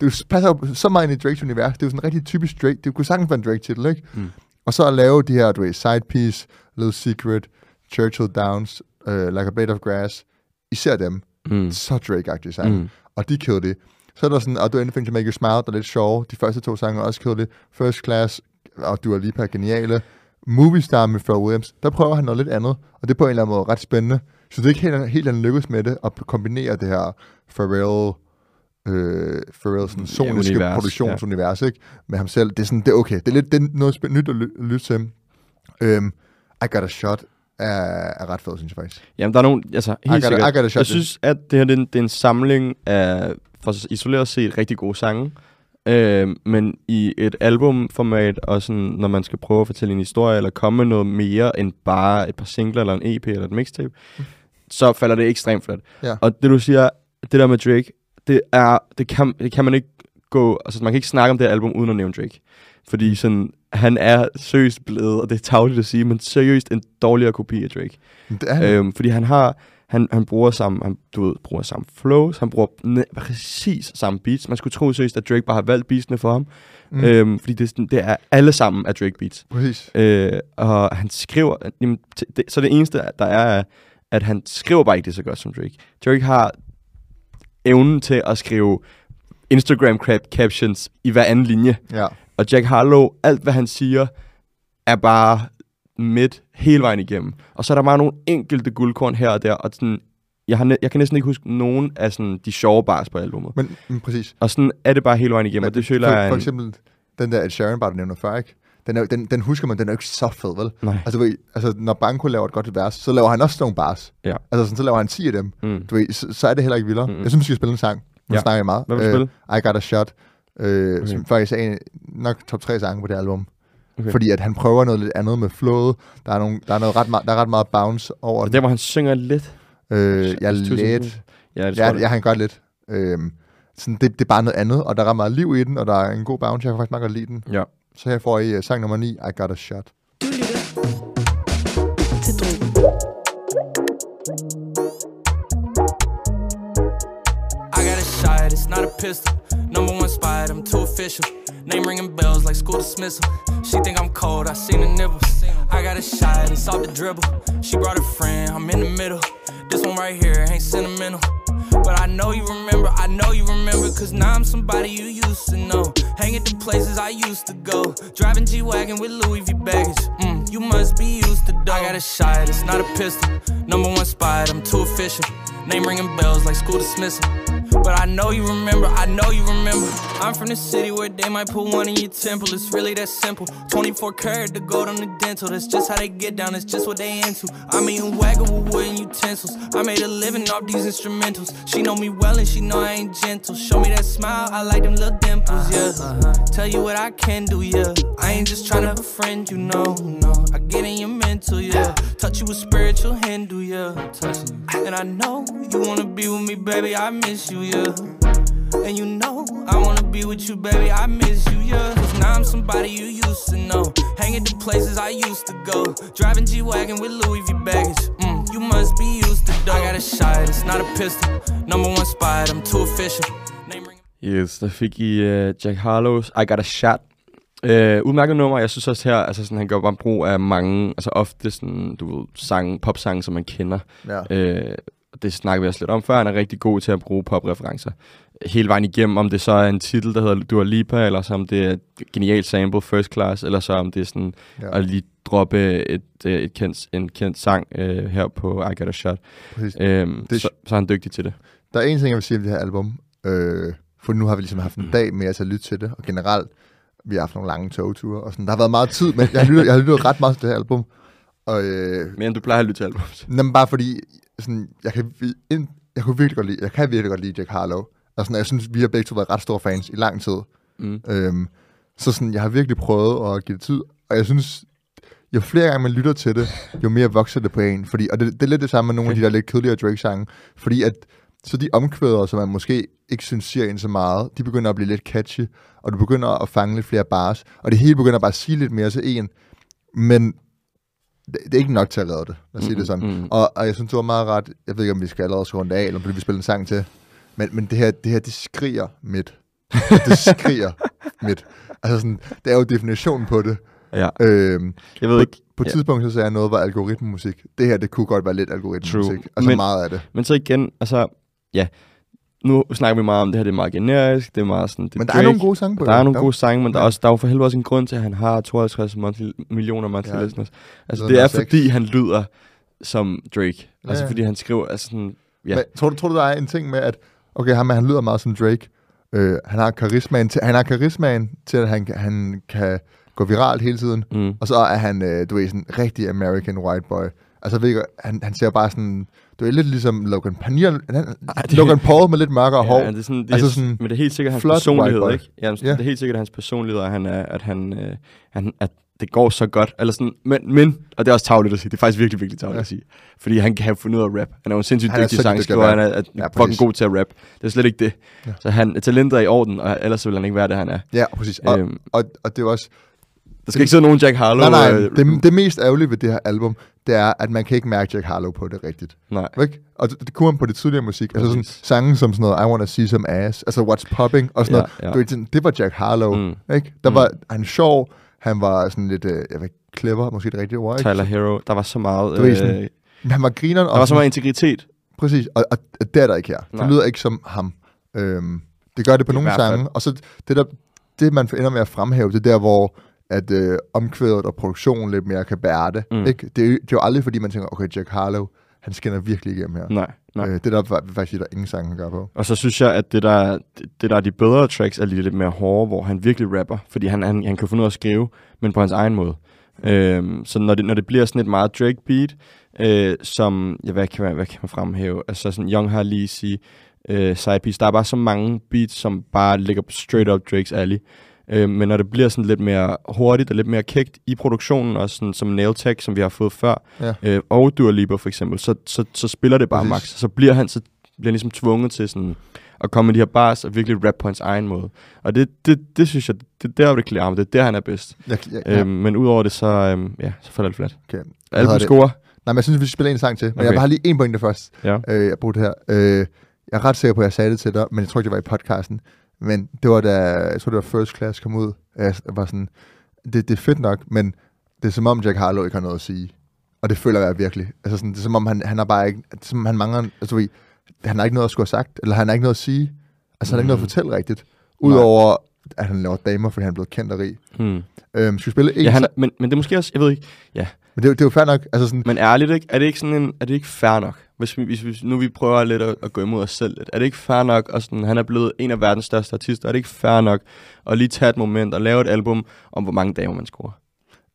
[SPEAKER 1] Det er passer jo så meget ind i Drakes univers. Det er jo sådan rigtig typisk Drake. Det kunne sagtens være en Drake-titel, ikke?
[SPEAKER 2] Mm.
[SPEAKER 1] Og så at lave de her, du ved, Side Piece, Little Secret, Churchill Downs, uh, Like a Blade of Grass. Især dem.
[SPEAKER 2] mm,
[SPEAKER 1] Så Drake-agtige sange.
[SPEAKER 2] mm,
[SPEAKER 1] Og de killede det. Så er der sådan, og du Anything to Make You Smile, der er lidt sjove. De første to sange er også killede det. First Class og Dua Lipa er geniale. Movie Star med Pharrell Williams, der prøver han noget lidt andet. Og det er på en eller anden måde ret spændende. Så det er ikke helt, helt han lykkes med det, at kombinere det her Pharrell, øh, Pharrell sådan soniske
[SPEAKER 2] univers,
[SPEAKER 1] produktionsunivers, ikke? Med ham selv. Det er sådan, det er okay. Det er lidt det er noget spæ- nyt at ly- lytte til. Øhm, I Got a Shot er, er ret fed, synes jeg faktisk.
[SPEAKER 2] Jamen, der er nogen, altså,
[SPEAKER 1] I
[SPEAKER 2] helt sikkert.
[SPEAKER 1] I got a shot,
[SPEAKER 2] jeg synes, at det her det er, en, det er en samling af, for isoleret set, rigtig gode sange. Øh, men i et albumformat, og sådan, når man skal prøve at fortælle en historie, eller komme med noget mere end bare et par singler, eller en EP, eller et mixtape, så falder det ekstremt flat.
[SPEAKER 1] Ja.
[SPEAKER 2] Og det du siger, det der med Drake, det er, det kan, det kan man ikke gå, altså man kan ikke snakke om det her album uden at nævne Drake. Fordi sådan, han er seriøst blevet, og det er tavligt at sige, men seriøst en dårligere kopi af Drake.
[SPEAKER 1] Det er han.
[SPEAKER 2] Øhm, fordi han har, han, han bruger samme, han, du ved, bruger samme flows, han bruger ne- præcis samme beats. Man skulle tro seriøst, at Drake bare har valgt beatsene for ham.
[SPEAKER 1] Mm.
[SPEAKER 2] Øhm, fordi det, er det er alle sammen af Drake beats.
[SPEAKER 1] Præcis.
[SPEAKER 2] Øh, og han skriver, jamen, det, så det eneste, der er, at han skriver bare ikke det så godt som Drake. Drake har evnen til at skrive Instagram cap- captions i hver anden linje.
[SPEAKER 1] Ja.
[SPEAKER 2] Og Jack Harlow, alt hvad han siger, er bare midt hele vejen igennem. Og så er der bare nogle enkelte guldkorn her og der, og sådan, jeg, har jeg kan næsten ikke huske nogen af sådan, de sjove bars på albumet.
[SPEAKER 1] Men, men præcis.
[SPEAKER 2] Og sådan er det bare hele vejen igennem,
[SPEAKER 1] Men
[SPEAKER 2] og det føler
[SPEAKER 1] for,
[SPEAKER 2] jeg
[SPEAKER 1] for
[SPEAKER 2] en-
[SPEAKER 1] eksempel den der Ed Sheeran, bare nævner før, ikke? Den, er, den, den husker man, den er jo ikke så fed, vel?
[SPEAKER 2] Nej.
[SPEAKER 1] Altså, ved, altså, når Banko laver et godt vers, så laver han også nogle bars.
[SPEAKER 2] Ja.
[SPEAKER 1] Altså, sådan, så laver han 10 af dem.
[SPEAKER 2] Mm.
[SPEAKER 1] Du ved, så, så er det heller ikke vildere.
[SPEAKER 2] Mm-mm.
[SPEAKER 1] Jeg synes, vi skal spille en sang. Nu
[SPEAKER 2] Ja.
[SPEAKER 1] snakker jeg meget.
[SPEAKER 2] Hvad vil du spille?
[SPEAKER 1] I Got a Shot. Øh,
[SPEAKER 2] Okay.
[SPEAKER 1] Som faktisk er en, nok top 3 sange på det album.
[SPEAKER 2] Okay.
[SPEAKER 1] Fordi at han prøver noget lidt andet med flowet. Der er, nogle, der er, noget ret, meget, der er ret meget bounce over
[SPEAKER 2] Og
[SPEAKER 1] det.
[SPEAKER 2] der, hvor han synger lidt.
[SPEAKER 1] Øh, jeg
[SPEAKER 2] Tusind
[SPEAKER 1] lidt...
[SPEAKER 2] Ja, det tror
[SPEAKER 1] Ja,
[SPEAKER 2] jeg.
[SPEAKER 1] jeg har godt lidt. Øhm, sådan, det, det er bare noget andet, og der er ret meget liv i den, og der er en god bounce. Jeg kan faktisk meget godt lide den.
[SPEAKER 2] Ja.
[SPEAKER 1] Så her får I uh, sang nummer 9, I Got a Shot.
[SPEAKER 4] Du lytter til Drogen.
[SPEAKER 3] I got a shot, it's not a pistol. Number one spot, I'm too official. Name ringing bells like school dismissal. She think I'm cold, I seen the nibbles. I got a shot, it's off the dribble. She brought a friend, I'm in the middle. This one right here ain't sentimental. But I know you remember, I know you remember, cause now I'm somebody you used to know. Hang at the places I used to go. Driving G Wagon with Louis V baggage. Mm, you must be used to dough. I got a shot, it's not a pistol. Number one spot, I'm too official. Name ringing bells like school dismissal. But I know you remember, I know you remember. I'm from the city where they might put one in your temple. It's really that simple. 24 karat, the gold on the dental. That's just how they get down, it's just what they into. I'm mean, wagon with wooden utensils. I made a living off these instrumentals. She know me well and she know I ain't gentle. Show me that smile, I like them little dimples, yeah. Uh-huh, uh-huh. Tell you what I can do, yeah. I ain't just tryna befriend you, no, no. I get in your mental, yeah. Touch you with spiritual Hindu, yeah. Touching you. And I know you wanna be with me, baby. I miss you, yeah. And you know, I wanna be with you, baby. I miss you, yeah. Cause now I'm somebody you used to know. Hang at the places I used to go. Driving G Wagon with Louis V baggage. Mm, you must be used to dough. I got a shot, it's not a pistol. Number one spot, I'm too official. Name ring.
[SPEAKER 2] Yes, der fik I uh, Jack Harlows I Got A Shot. Uh, udmærket nummer, jeg synes også her, altså sådan, han gør bare brug af mange, altså ofte sådan, du ved, sang, popsange, som man kender.
[SPEAKER 1] Ja.
[SPEAKER 2] Øh, det snakker vi også lidt om før. Han er rigtig god til at bruge popreferencer hele vejen igennem, om det så er en titel, der hedder Dua Lipa, eller så om det er et genialt sample, First Class, eller så om det er sådan
[SPEAKER 1] Ja.
[SPEAKER 2] at lige droppe et, øh, et kendt, en kendt sang øh, her på I Got A Shot.
[SPEAKER 1] Præcis.
[SPEAKER 2] Øhm,
[SPEAKER 1] Det-
[SPEAKER 2] så, så er han dygtig til det.
[SPEAKER 1] Der er en ting, jeg vil sige om det her album. Øh, for nu har vi ligesom haft en dag med at lytte til det, og generelt, vi har haft nogle lange togture, og sådan. Der har været meget tid, men jeg har lyttet, jeg har lyttet ret meget til det her album. Og øh,
[SPEAKER 2] Men du plejer at lytte til albums.
[SPEAKER 1] Jamen, bare fordi, sådan, jeg, kan, ind, jeg kunne virkelig godt lide, jeg kan virkelig godt lide Jack Harlow. Og sådan, jeg synes, vi har begge to været ret store fans i lang tid.
[SPEAKER 2] Mm.
[SPEAKER 1] Øhm, så sådan, jeg har virkelig prøvet at give det tid, og jeg synes, jo flere gange man lytter til det, jo mere vokser det på en. Fordi, og det, det er lidt det samme med nogle af de der lidt kedeligere Drake-sange, fordi at så de omkvæder, som man måske ikke synes siger en så meget, de begynder at blive lidt catchy, og du begynder at fange lidt flere bars, og det hele begynder bare at sige lidt mere til en, men det, er ikke nok til at redde det, lad os sige det sådan.
[SPEAKER 2] mm.
[SPEAKER 1] Og, og jeg synes, du var meget ret, jeg ved ikke, om vi skal allerede rundt af, eller om vi spille en sang til, men, men det her, det her, det skriger midt. Det skriger midt. Altså sådan, det er jo definitionen på det.
[SPEAKER 2] Ja,
[SPEAKER 1] Øhm,
[SPEAKER 2] jeg ved
[SPEAKER 1] på,
[SPEAKER 2] ikke.
[SPEAKER 1] på et
[SPEAKER 2] ja.
[SPEAKER 1] tidspunkt så sagde jeg noget var algoritmemusik. Det her, det kunne godt være lidt algoritmemusik. Altså
[SPEAKER 2] Men-
[SPEAKER 1] meget af det.
[SPEAKER 2] Men så igen, altså, ja, nu snakker vi meget om det her, det er meget generisk, det er meget sådan, det
[SPEAKER 1] Men der
[SPEAKER 2] Drake,
[SPEAKER 1] er nogle gode sange på
[SPEAKER 2] der er nogle gode sange, men der er, også, der er jo for helvede også en grund til, at han har 52 monthly, millioner monthly
[SPEAKER 1] Ja.
[SPEAKER 2] listeners. Altså, det er fordi, han lyder som Drake.
[SPEAKER 1] Ja,
[SPEAKER 2] Altså, fordi han skriver, altså sådan, ja.
[SPEAKER 1] Men, tror, du, tror du, der er en ting med, at okay, ham, han lyder meget som Drake. Øh, han har karismaen til, han har karismaen til, at han, han kan gå viralt hele tiden.
[SPEAKER 2] Mm.
[SPEAKER 1] Og så er han, øh, du ved, sådan rigtig American white boy. Altså, ved ikke, han, han ser bare sådan, du er lidt ligesom Logan Paul, han,
[SPEAKER 2] det-
[SPEAKER 1] Logan Paul med lidt mørkere hår.
[SPEAKER 2] Ja, det er sådan, det
[SPEAKER 1] Altså
[SPEAKER 2] altså
[SPEAKER 1] sådan
[SPEAKER 2] men det er helt sikkert hans personlighed, ikke? Ja, men
[SPEAKER 1] Ja.
[SPEAKER 2] det er helt sikkert hans personlighed, at han er, at han, øh, han, at det går så godt. Eller sådan, men, men, og det er også tavligt at sige, det er faktisk virkelig, virkelig tavligt
[SPEAKER 1] Ja.
[SPEAKER 2] ja. at sige. Fordi han kan have fundet ud af rap. Han er jo en sindssygt
[SPEAKER 1] Han er
[SPEAKER 2] dygtig sangskriver, han er, er
[SPEAKER 1] Ja,
[SPEAKER 2] ja,
[SPEAKER 1] præcis.
[SPEAKER 2] fucking god til at rap. Det er slet ikke det.
[SPEAKER 1] Ja.
[SPEAKER 2] Ja. Så han, talentet er i orden, og ellers så vil han ikke være det, han er.
[SPEAKER 1] Ja, præcis. Og,
[SPEAKER 2] Øhm,
[SPEAKER 1] og, og det er også...
[SPEAKER 2] der skal ikke sidde nogen Jack Harlow.
[SPEAKER 1] Nej, nej,
[SPEAKER 2] øh,
[SPEAKER 1] det, det mest ærgerlige ved det her album, det er, at man kan ikke mærke Jack Harlow på det rigtigt.
[SPEAKER 2] nej.
[SPEAKER 1] Ikke? Og det, det kunne man på det tidligere musik. Altså sådan sange som sådan noget, I Wanna See Some Ass, altså What's Popping, og sådan
[SPEAKER 2] Ja,
[SPEAKER 1] noget.
[SPEAKER 2] ja.
[SPEAKER 1] Ved, sådan, det var Jack Harlow,
[SPEAKER 2] Mm.
[SPEAKER 1] ikke? Der
[SPEAKER 2] Mm.
[SPEAKER 1] var han sjov, han var sådan lidt, øh, jeg ved, ikke, clever, måske det rigtige ord, ikke?
[SPEAKER 2] Tyler Hero, der var så meget...
[SPEAKER 1] Du ved
[SPEAKER 2] Øh,
[SPEAKER 1] sådan, Men han var grineren,
[SPEAKER 2] der
[SPEAKER 1] og
[SPEAKER 2] var så
[SPEAKER 1] sådan-
[SPEAKER 2] meget integritet.
[SPEAKER 1] Præcis, og, og, og det er der ikke her. Det
[SPEAKER 2] Nej.
[SPEAKER 1] lyder ikke som ham. Øhm, det gør det på
[SPEAKER 2] I
[SPEAKER 1] nogle sange, og så det, der, det man ender med at fremhæve, det er der, hvor at øh, omkvædet og produktionen lidt mere kan bære det. Mm. Ikke? Det, er, jo- det er jo aldrig, fordi man tænker, okay, Jack Harlow, han skinner virkelig igennem her.
[SPEAKER 2] Nej, nej.
[SPEAKER 1] Øh, det der vil faktisk sige, der er ingen sang, han gør på.
[SPEAKER 2] Og så synes jeg, at det der, det, der er de bedre tracks, er lige lidt mere hårde, hvor han virkelig rapper. Fordi han, han, han kan finde ud af at skrive, men på hans egen måde. Øhm, så når det, når det bliver sådan et meget Drake-beat, øh, som, ja, hvad kan, man, hvad kan man fremhæve? Altså sådan Young Halisi, øh, Side Piece. Der er bare så mange beats, som bare ligger straight up Drakes alley. Øh, men når det bliver sådan lidt mere hurtigt og lidt mere kægt i produktionen, også sådan, som Nail Tech, som vi har fået før,
[SPEAKER 1] Ja.
[SPEAKER 2] øh, og Dua Lipa for eksempel, så, så, så spiller det bare
[SPEAKER 1] Præcis.
[SPEAKER 2] max. Så bliver han, så bliver ligesom tvunget til sådan at komme med de her bars og virkelig rap på hans egen måde. Og det, det, det synes jeg, det er der, det klæder ham. Det er der, han er bedst.
[SPEAKER 1] Jeg,
[SPEAKER 2] Ja.
[SPEAKER 1] ja,
[SPEAKER 2] Øhm, men udover det, så, øhm, ja, så falder det flat.
[SPEAKER 1] okay.
[SPEAKER 2] Album score.
[SPEAKER 1] Nej, men jeg synes, vi skal spille en sang til. Men okay. jeg have lige en pointe først.
[SPEAKER 2] Ja.
[SPEAKER 1] Øh, jeg brugte det her. Øh, jeg er ret sikker på, at jeg sagde det til dig, men jeg tror ikke, det var i podcasten. Men det var da, jeg tror, det var First Class kom ud. Jeg var sådan, det, det er fedt nok, men det er som om Jack Harlow ikke har noget at sige. Og det føler jeg virkelig. Altså sådan, det er som om, han, han har bare ikke, det er, som om han mangler, altså ved, han har ikke noget at skulle have sagt, eller han har ikke noget at sige. Altså han har ikke noget at
[SPEAKER 2] Mm.
[SPEAKER 1] fortælle rigtigt. Udover, at han laver damer, fordi han er blevet kendt og rig.
[SPEAKER 2] Hmm.
[SPEAKER 1] Øhm, skal vi spille en
[SPEAKER 2] Ja, han, er- men, men det er måske også, jeg ved ikke,
[SPEAKER 1] Men det, er jo- det er jo fair nok. Altså sådan,
[SPEAKER 2] men ærligt ikke, er det ikke sådan en, er det ikke fair nok? Hvis vi, hvis vi, nu vi prøver lidt at, at gå imod os selv lidt. Er det ikke fair nok, og sådan, han er blevet en af verdens største artister, er det ikke fair nok at lige tage et moment og lave et album om, hvor mange damer man scorer?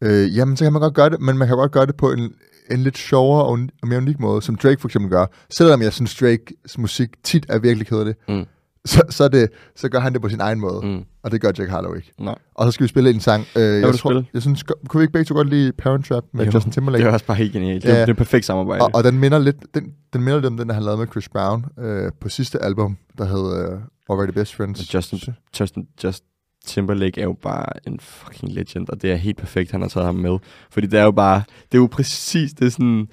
[SPEAKER 1] Øh, jamen, så kan man godt gøre det, men man kan godt gøre det på en, en lidt sjovere og, un- og mere unik måde, som Drake for eksempel gør. Selvom jeg synes, Drakes musik tit er virkelig kedelig,
[SPEAKER 2] Mm.
[SPEAKER 1] Så, så, det, så gør han det på sin egen måde, mm. Og det gør Jack Harlow ikke.
[SPEAKER 2] Nej.
[SPEAKER 1] Og så skal vi spille en sang. Øh, jeg,
[SPEAKER 2] spille?
[SPEAKER 1] jeg synes, kunne vi ikke begge to godt lide Parent Trap med
[SPEAKER 2] Jo,
[SPEAKER 1] Justin Timberlake?
[SPEAKER 2] Det er også bare helt genialt. Det,
[SPEAKER 1] Ja.
[SPEAKER 2] er, det er et perfekt samarbejde.
[SPEAKER 1] Og, og den minder lidt, den, den minder lidt om den, der han lavede med Chris Brown øh, på sidste album, der hed øh, Already Best Friends.
[SPEAKER 2] Justin, Justin, Just Timberlake er jo bare en fucking legend, og det er helt perfekt, han har taget ham med. Fordi det er jo bare, det er jo præcis, det er sådan,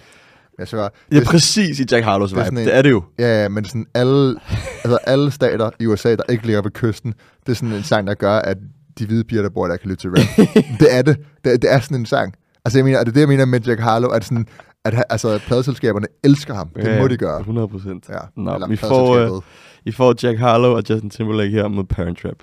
[SPEAKER 1] Jeg så,
[SPEAKER 2] det er præcis i Jack Harlows
[SPEAKER 1] det er
[SPEAKER 2] vibe.
[SPEAKER 1] sådan en-
[SPEAKER 2] Det er det jo.
[SPEAKER 1] Ja, ja, men sådan alle, altså alle stater i USA, der ikke ligger ved kysten, det er sådan en sang, der gør, at de hvide piger, der bor der, kan lytte til rap. [laughs] det er det. det. Det er sådan en sang. Altså, jeg mener, er det det, jeg mener med Jack Harlow, at sådan, at altså, pladeselskaberne elsker ham. Det
[SPEAKER 2] Ja,
[SPEAKER 1] må de gøre.
[SPEAKER 2] 100 procent.
[SPEAKER 1] Ja.
[SPEAKER 2] Nå,
[SPEAKER 1] Eller
[SPEAKER 2] vi får, øh,
[SPEAKER 1] pladeselskabet.
[SPEAKER 2] I får Jack Harlow og Justin Timberlake her med Parent Trap.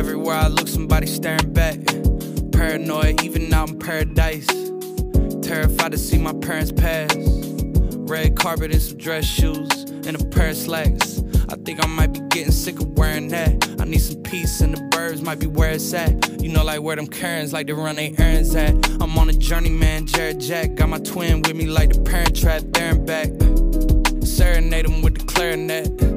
[SPEAKER 3] Everywhere I look, somebody staring back. Paranoid, even out in paradise. Terrified to see my parents pass. Red carpet and some dress shoes and a pair of slacks. I think I might be getting sick of wearing that. I need some peace and the birds might be where it's at. You know, like where them Karens like to run their errands at. I'm on a journey, man, Jared Jack. Got my twin with me like the parent trap there and back. Serenade him with the clarinet.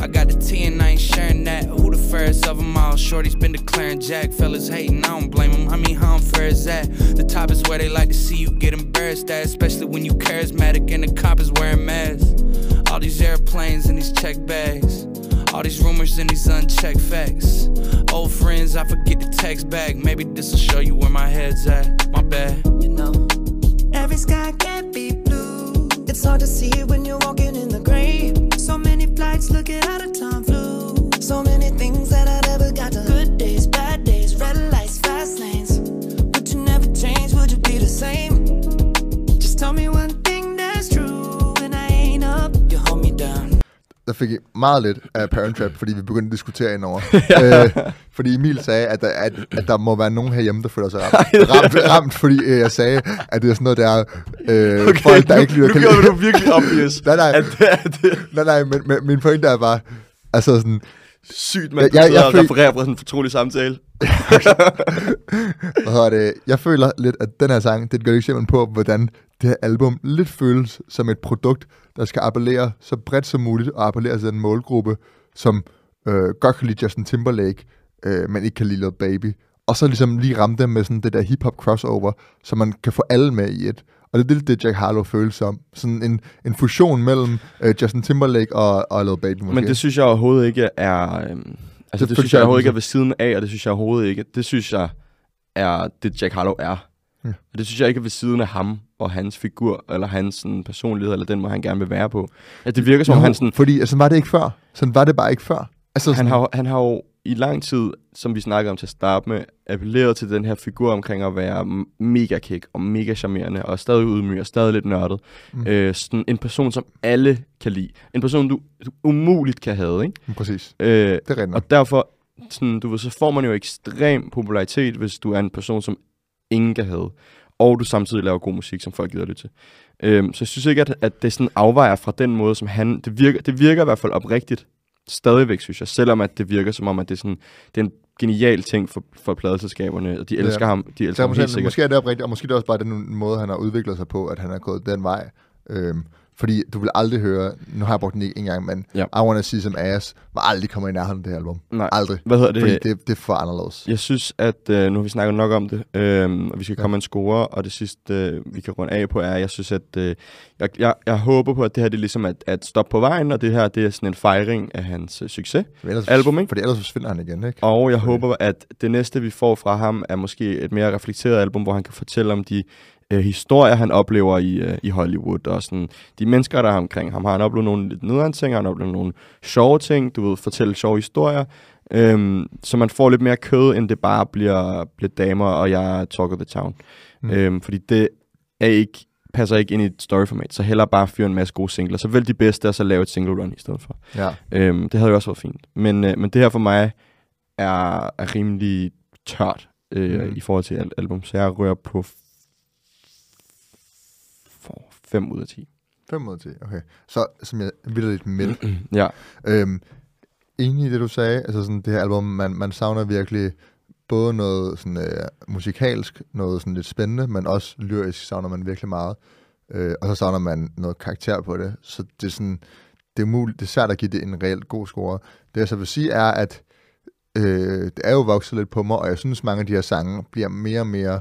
[SPEAKER 3] I got the T and I ain't sharing that. Who the fairest of them all? Shorty's been declaring Jack. Fellas hating, I don't blame them. I mean, how unfair is that? The top is where they like to see you get embarrassed at, especially when you charismatic and the cop is wearing masks. All these airplanes and these check bags. All these rumors and these unchecked facts. Old friends, I forget to text back. Maybe this'll show you where my head's at. My bad.
[SPEAKER 4] You know, every sky can't be blue. It's hard to see when you're walking many flights looking out of time
[SPEAKER 1] fik jeg meget lidt af Parent Trap, fordi vi begyndte at diskutere indover. [laughs] øh, fordi Emil sagde, at der, at, at der må være nogen herhjemme, der føler sig [laughs] ramt. ramt, ramt fordi øh, jeg sagde, at det er sådan noget, der er øh, okay, folk, der
[SPEAKER 2] nu,
[SPEAKER 1] ikke lytter
[SPEAKER 2] nu gjorde
[SPEAKER 1] lide.
[SPEAKER 2] du virkelig obvious. [laughs]
[SPEAKER 1] Nej, nej.
[SPEAKER 2] At det er det
[SPEAKER 1] Nej, nej, men, men min pointe er bare, altså sådan,
[SPEAKER 2] sygt, man
[SPEAKER 1] Jeg-
[SPEAKER 2] jeg,
[SPEAKER 1] jeg-
[SPEAKER 2] jeg,
[SPEAKER 1] føl-
[SPEAKER 2] refererer på sådan en fortrolig samtale.
[SPEAKER 1] hvad hedder det, jeg føler lidt, at den her sang, det er et godt eksempel på, hvordan det her album lidt føles som et produkt, der skal appellere så bredt som muligt, og appellere til den målgruppe, som øh, godt kan lide Justin Timberlake, øh, men ikke kan lide Lil Baby. Og så ligesom lige ramme dem med sådan det der hip-hop crossover, så man kan få alle med i et. Og det er det, det Jack Harlow føles som. Sådan en, en fusion mellem øh, Justin Timberlake og, og Lil Baby måske.
[SPEAKER 2] Men det synes jeg overhovedet ikke er... Øhm, altså, det,
[SPEAKER 1] Det
[SPEAKER 2] synes jeg overhovedet ikke er ved siden af, og det synes jeg overhovedet ikke... Det synes jeg er det, Jack Harlow er.
[SPEAKER 1] Ja.
[SPEAKER 2] Og det synes jeg ikke er ved siden af ham og hans figur, eller hans sådan, personlighed, eller den måde, han gerne vil være på. At det virker som om,
[SPEAKER 1] Jo,
[SPEAKER 2] han sådan...
[SPEAKER 1] Fordi altså, var det ikke før. Sådan var det bare ikke før. Altså,
[SPEAKER 2] Han
[SPEAKER 1] sådan,
[SPEAKER 2] har, han har jo i lang tid, som vi snakkede om til at starte med, appelleret til den her figur omkring at være mega kick og mega charmerende, og stadig ydmyg og stadig lidt nørdet.
[SPEAKER 1] Mm.
[SPEAKER 2] Mm. Øh, sådan en person, som alle kan lide. En person, du, du umuligt kan have, ikke?
[SPEAKER 1] Præcis.
[SPEAKER 2] Øh,
[SPEAKER 1] Det er
[SPEAKER 2] og derfor, sådan, du ved, så får man jo ekstrem popularitet, hvis du er en person, som ingen kan have. Og du samtidig laver god musik, som folk gider lytte til. Øhm, så jeg synes ikke, at, at det sådan afvejer fra den måde, som han... Det virker, det virker i hvert fald oprigtigt. Stadigvæk, synes jeg. Selvom at det virker som om, at det er, sådan, det er en genial ting for, for pladeselskaberne. Og de
[SPEAKER 1] Ja.
[SPEAKER 2] elsker ham. De elsker ham helt sikkert.
[SPEAKER 1] måske er det oprigtigt, og måske er det også bare den måde, han har udviklet sig på, at han er gået den vej. Øhm, fordi du vil aldrig høre, nu har jeg brugt den ikke engang, men
[SPEAKER 2] Ja.
[SPEAKER 1] I Wanna See Some Ass var aldrig kommer i nærheden af det her album.
[SPEAKER 2] Nej.
[SPEAKER 1] Aldrig.
[SPEAKER 2] Hvad hedder det?
[SPEAKER 1] Fordi det, det er for anderledes.
[SPEAKER 2] Jeg synes, at øh, nu har vi snakket nok om det, øh, og vi skal
[SPEAKER 1] Ja.
[SPEAKER 2] komme med en score, og det sidste, øh, vi kan runde af på, er, jeg synes, at øh, jeg, jeg, jeg håber på, at det her det er ligesom at, at stoppe på vejen, og det her det er sådan en fejring af hans øh, succes.
[SPEAKER 1] For ellers,
[SPEAKER 2] album, ikke?
[SPEAKER 1] Fordi ellers forsvinder han igen, ikke?
[SPEAKER 2] Og jeg
[SPEAKER 1] Fordi-
[SPEAKER 2] håber, at det næste, vi får fra ham, er måske et mere reflekteret album, hvor han kan fortælle om de øh, historier, han oplever i, øh, i Hollywood, og sådan de mennesker, der er omkring ham. Har han oplevet nogle lidt nederen ting, har han oplevet nogle sjove ting, du ved, fortælle sjove historier, øhm, så man får lidt mere kød, end det bare bliver, bliver damer, og jeg er talk of the town.
[SPEAKER 1] Mm.
[SPEAKER 2] Øhm, fordi det er ikke, passer ikke ind i et storyformat, så heller bare fyre en masse gode singler. Så vælg de bedste, og så lave et single run i stedet for.
[SPEAKER 1] Ja.
[SPEAKER 2] Øhm, det havde jo også været fint. Men, øh, men det her for mig er, er rimelig tørt øh,
[SPEAKER 1] Mm.
[SPEAKER 2] i forhold til alt album. Så jeg rører på 5 ud af 10.
[SPEAKER 1] 5 ud af 10, okay. Så som jeg vidder lidt midt. [clears throat]
[SPEAKER 2] ja.
[SPEAKER 1] Øhm, enig i det, du sagde. Altså sådan, det her album, man, man savner virkelig både noget sådan, øh, musikalsk, noget sådan lidt spændende, men også lyrisk savner man virkelig meget. Øh, og så savner man noget karakter på det. Så det er sådan, det er, muligt, det er svært at give det en reelt god score. Det jeg så vil sige er, at øh, det er jo vokset lidt på mig, og jeg synes, mange af de her sange bliver mere og mere...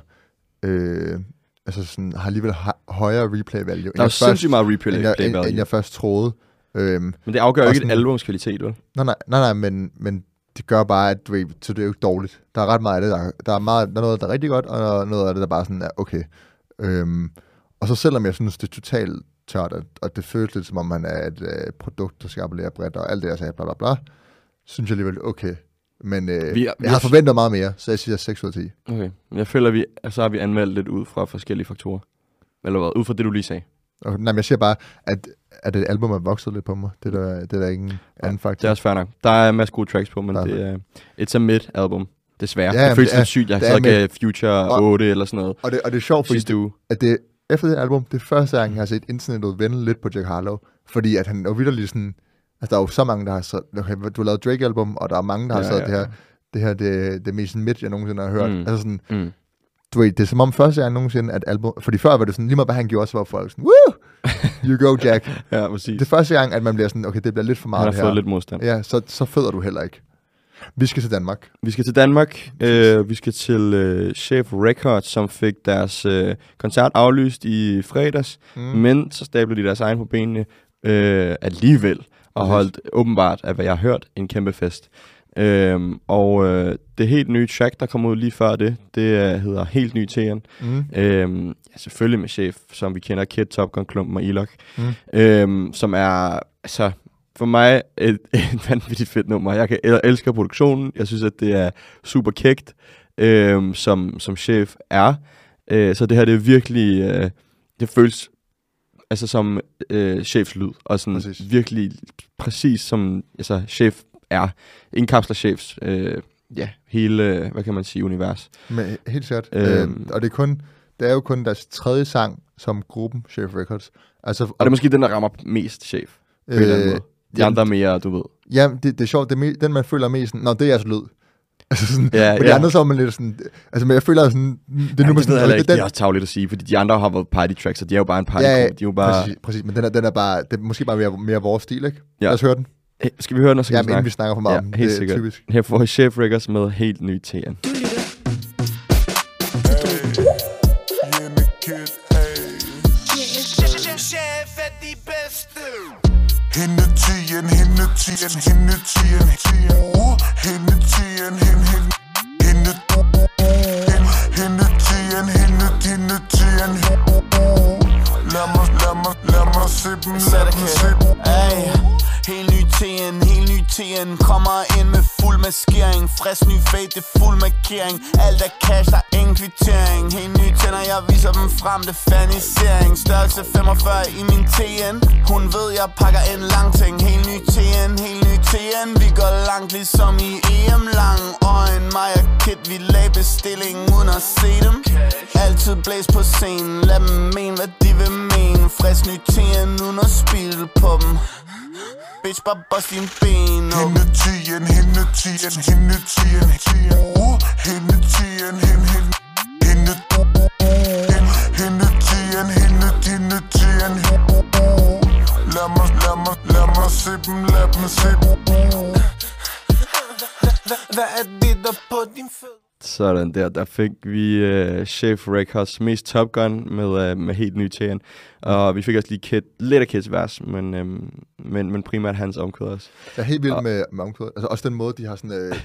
[SPEAKER 1] Øh, altså sådan, har alligevel højere replay value,
[SPEAKER 2] Der er sindssygt meget replay
[SPEAKER 1] end jeg,
[SPEAKER 2] value.
[SPEAKER 1] end jeg først troede. Øhm,
[SPEAKER 2] Men det afgør jo ikke et
[SPEAKER 1] sådan-
[SPEAKER 2] albums kvalitet, vel?
[SPEAKER 1] nej, nej, nej, nej, men, men det gør bare, at du så det er jo ikke dårligt. Der er ret meget af det, der, der, er, meget, der er noget, der er rigtig godt, og noget af det, der bare sådan er okay. Øhm, og så selvom jeg synes, det er totalt tørt, og, og det føles lidt som om, man er et øh, produkt, der skal appellere bredt, og alt det, jeg sagde, bla bla bla, synes jeg alligevel okay. Men øh,
[SPEAKER 2] Vi er-
[SPEAKER 1] vi, jeg har forventet meget mere, så jeg siger 6 ud af 10.
[SPEAKER 2] Okay. Jeg føler, at vi, så har vi anmeldt lidt ud fra forskellige faktorer. Eller hvad? Ud fra det, du lige sagde.
[SPEAKER 1] Og, nej, men jeg siger bare, at, at et album er vokset lidt på mig. Det er der, det er der ingen anden
[SPEAKER 2] Det
[SPEAKER 1] faktor.
[SPEAKER 2] er også fair nok. Der er en masse gode tracks på, men
[SPEAKER 1] er
[SPEAKER 2] det er it's a mid-album. Desværre.
[SPEAKER 1] Ja,
[SPEAKER 2] Ja, det føles
[SPEAKER 1] det er-
[SPEAKER 2] lidt sygt. Jeg
[SPEAKER 1] det er
[SPEAKER 2] og gav Future
[SPEAKER 1] Og-
[SPEAKER 2] 8 eller sådan noget
[SPEAKER 1] Og det, og det er sjovt, fordi
[SPEAKER 2] uge.
[SPEAKER 1] at det, efter det album, det er første gang, jeg har set internettet vende lidt på Jack Harlow. Fordi at han er vildt sådan... Altså, der er jo så mange, der har så, okay, du har lavet Drake-album, og der er mange, der har
[SPEAKER 2] Ja,
[SPEAKER 1] sagt,
[SPEAKER 2] ja,
[SPEAKER 1] det her,
[SPEAKER 2] ja.
[SPEAKER 1] det her, det, det er mest midt, jeg nogensinde har hørt.
[SPEAKER 2] Mm.
[SPEAKER 1] Altså sådan,
[SPEAKER 2] Mm.
[SPEAKER 1] du ved, det er som om første gang nogensinde, at album... Fordi før var det sådan, lige meget hvad han gjorde, så var folk sådan, woo! You go, Jack. [laughs]
[SPEAKER 2] Ja, præcis.
[SPEAKER 1] det er første gang, at man bliver sådan, okay, det bliver lidt for
[SPEAKER 2] Han
[SPEAKER 1] meget
[SPEAKER 2] har
[SPEAKER 1] det
[SPEAKER 2] fået
[SPEAKER 1] her.
[SPEAKER 2] lidt modstand.
[SPEAKER 1] Ja, så, så føder du heller ikke. Vi skal til Danmark.
[SPEAKER 2] Vi skal til Danmark. Øh, vi skal til øh, Chef Records, som fik deres øh, koncert aflyst i fredags.
[SPEAKER 1] Mm.
[SPEAKER 2] Men så stablede de deres egen på benene øh, alligevel. Og holdt åbenbart, af hvad jeg har hørt, en kæmpe fest. Øhm, og øh, det helt nye track, der kom ud lige før det, det øh, hedder Helt Ny TN.
[SPEAKER 1] Mm.
[SPEAKER 2] Øhm, ja, selvfølgelig med chef, som vi kender, Kid, Top Gun, Klumpen og Ilok.
[SPEAKER 1] Mm.
[SPEAKER 2] Øhm, som er, altså, for mig et, [laughs] et vanvittigt fedt nummer. Jeg, kan, jeg elsker produktionen. Jeg synes, at det er super kægt, øhm, som, som chef er. Øh, så det her, det er virkelig, øh, det føles altså som øh, chefs lyd, og sådan
[SPEAKER 1] Præcis.
[SPEAKER 2] virkelig præcis som altså, chef er. Indkapsler chefs, øh, ja, hele, øh, hvad kan man sige, univers.
[SPEAKER 1] Men, helt sikkert.
[SPEAKER 2] Øhm.
[SPEAKER 1] Øhm. og det er, kun, det er jo kun deres tredje sang som gruppen, Chef Records. Altså,
[SPEAKER 2] Og det er måske den, der rammer mest chef. På øh. De
[SPEAKER 1] jamen,
[SPEAKER 2] andre er mere, du ved.
[SPEAKER 1] Ja, det, det er sjovt. Det den, man føler mest Nå, det er jeres lyd. Altså sådan,
[SPEAKER 2] Ja,
[SPEAKER 1] men de
[SPEAKER 2] ja.
[SPEAKER 1] andre så er man lidt sådan, altså men jeg føler sådan, det er
[SPEAKER 2] Ja,
[SPEAKER 1] nu
[SPEAKER 2] det ved
[SPEAKER 1] sådan,
[SPEAKER 2] jeg heller ikke.
[SPEAKER 1] den,
[SPEAKER 2] Det er også tageligt at sige, fordi de andre har været party tracks, og de er jo bare en party
[SPEAKER 1] Ja, ja,
[SPEAKER 2] De er jo bare...
[SPEAKER 1] præcis, præcis, men den er, den er bare, det er måske bare mere, mere vores stil, ikke?
[SPEAKER 2] Ja.
[SPEAKER 1] Lad os høre den.
[SPEAKER 2] Hey, skal vi høre den, og så kan
[SPEAKER 1] Ja,
[SPEAKER 2] vi
[SPEAKER 1] men inden
[SPEAKER 2] snakke?
[SPEAKER 1] vi snakker for meget
[SPEAKER 2] Ja,
[SPEAKER 1] om
[SPEAKER 2] helt
[SPEAKER 1] det er
[SPEAKER 2] sikkert.
[SPEAKER 1] typisk.
[SPEAKER 2] Her får Chef Records med helt ny TN.
[SPEAKER 5] Jenne Kid, hey.
[SPEAKER 3] Chef er de bedste.
[SPEAKER 5] Hende tien, hende tien, hende tien, tien. Uh, hende tien, hende, hende, hende, hende, hende tien, hende, hende tien. Uh, Lad mig, lad mig, lad mig se dem, lad dem se dem.
[SPEAKER 7] Ay, helt TN, helt ny TN Kommer ind med fuld maskering. Frisk ny fade, det er fuld markering. Alt er cash, der er ingen kvittering. Helt ny tænder, jeg viser dem frem Det er fanisering. Størrelse 45 i min TN Hun ved, jeg pakker en lang ting. Helt ny TN, helt ny TN Vi går langt ligesom i EM Lang øjen, mig og Kit Vi lagde bestilling uden at se dem. Altid blæs på scenen. Lad dem mene, hvad de vil mene. Frisk ny TN uden at spille på dem. Bitch, bare bust din ben op
[SPEAKER 5] Hende tien, hende tien, hende tien, tien. Uh, hende tien, hende, hende, hende, hende, hende tien, hende, hende tien. Uh, Lad mig, lad mig, lad mig se dem, lad dem se dem.
[SPEAKER 7] Hvad er det der på din fød?
[SPEAKER 2] Sådan der, der fik vi uh, Chef Records mest Top Gun med, uh, med helt ny TN. Og vi fik også lige Kid, lidt af Kids vers, men, um, men, men primært hans omkvæd også.
[SPEAKER 1] Jeg er helt vild
[SPEAKER 2] Og-
[SPEAKER 1] med, med omkvædet. Altså også den måde, de har sådan, øh,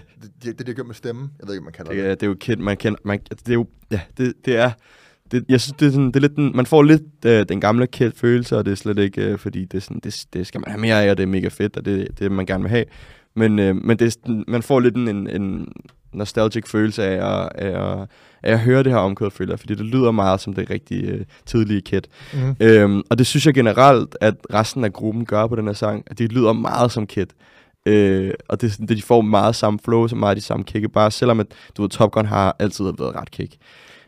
[SPEAKER 1] det, det, de har gjort med stemmen. Jeg ved ikke, man kalder
[SPEAKER 2] Det,
[SPEAKER 1] det.
[SPEAKER 2] er- det er jo Kid, man kender, man, det er jo, ja, det, det er, det, jeg synes, det er, sådan, det er lidt den, man får lidt øh, den gamle Kid-følelse, og det er slet ikke, øh, fordi det, er sådan, det, det skal man have mere af, og det er mega fedt, og det det, man gerne vil have. Men, øh, men det er, sådan- man får lidt en, en nostalgic følelse af at, af, at, af at høre det her omkød, føler fordi det lyder meget som det rigtige øh, tidlige Kid.
[SPEAKER 1] Mm.
[SPEAKER 2] Øhm, og det synes jeg generelt, at resten af gruppen gør på den her sang, at de lyder meget som Kid. Øh, og det, det, de får meget samme flow, så meget de samme kicke, bare selvom at, du ved, Top Gun har altid været ret kick.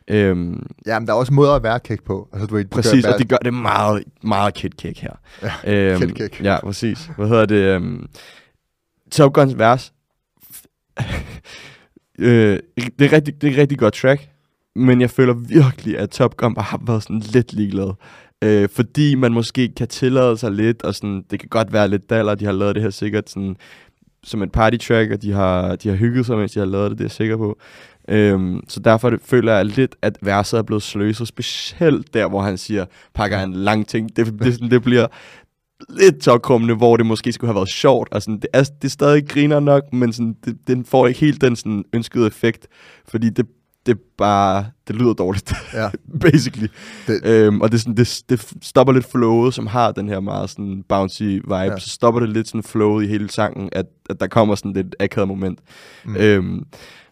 [SPEAKER 2] Øhm,
[SPEAKER 1] Ja, men der er også måder at være kæk på. Altså, du ved,
[SPEAKER 2] præcis, og de gør det meget, meget kid kick her.
[SPEAKER 1] Ja, [laughs]
[SPEAKER 2] øhm,
[SPEAKER 1] kid kick.
[SPEAKER 2] Ja, præcis. Hvad hedder det? Øhm, Top Guns vers, øh, det, er rigtig, det er et rigtig godt track, men jeg føler virkelig, at Top Gun bare har været sådan lidt ligeglad. Øh, fordi man måske kan tillade sig lidt, og sådan, det kan godt være lidt daller, de har lavet det her sikkert sådan, som et party track, og de har, de har hygget sig, mens de har lavet det, det er jeg sikker på. Øhm, så derfor det, føler jeg lidt, at verset er blevet sløset, specielt der, hvor han siger, pakker en lang ting. Det, det, sådan, det bliver lidt tårkommende, hvor det måske skulle have været sjovt. Og sådan, det, er, det er stadig griner nok, men sådan, det, den får ikke helt den sådan, ønskede effekt, fordi det, det bare, det lyder dårligt,
[SPEAKER 1] Ja. [laughs]
[SPEAKER 2] basically.
[SPEAKER 1] Det-
[SPEAKER 2] Øhm, og det, sådan, det, det stopper lidt flowet, som har den her meget sådan bouncy vibe.
[SPEAKER 1] Ja.
[SPEAKER 2] Så stopper det lidt sådan flowet i hele sangen, at, at der kommer sådan lidt akavet moment. Mm. Øhm,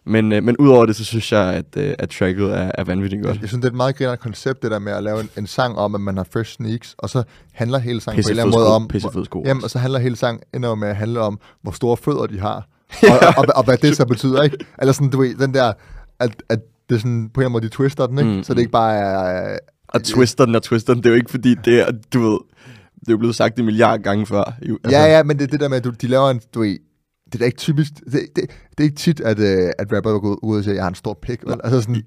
[SPEAKER 2] men, øh, men udover det, så synes jeg, at, øh, at tracket er, er vanvittigt godt.
[SPEAKER 1] Jeg synes, det er et meget grinerende koncept, det der med at lave en, en sang om, at man har first sneaks, og så handler hele sangen på en eller anden måde om...
[SPEAKER 2] Pissefed sko.
[SPEAKER 1] Jamen, og så handler hele sangen jo med at handle om, hvor store fødder de har. og, [laughs] og, og, og, hvad det så betyder, ikke? Eller sådan, du ved, den der, at, at det er sådan, på en måde, de twister den, ikke?
[SPEAKER 2] Mm,
[SPEAKER 1] så det ikke bare er...
[SPEAKER 2] Og twister den og twister den, det er jo ikke fordi, det er, du ved, det er jo blevet sagt en milliard gange før. Jo, altså,
[SPEAKER 1] Ja, ja, men det er det der med, at du, de laver en, du ved, det er da ikke typisk, det, det, det er ikke tit, at, uh, at rapper går ud og siger, jeg har en stor pik. Vel? Altså sådan,
[SPEAKER 2] Jo,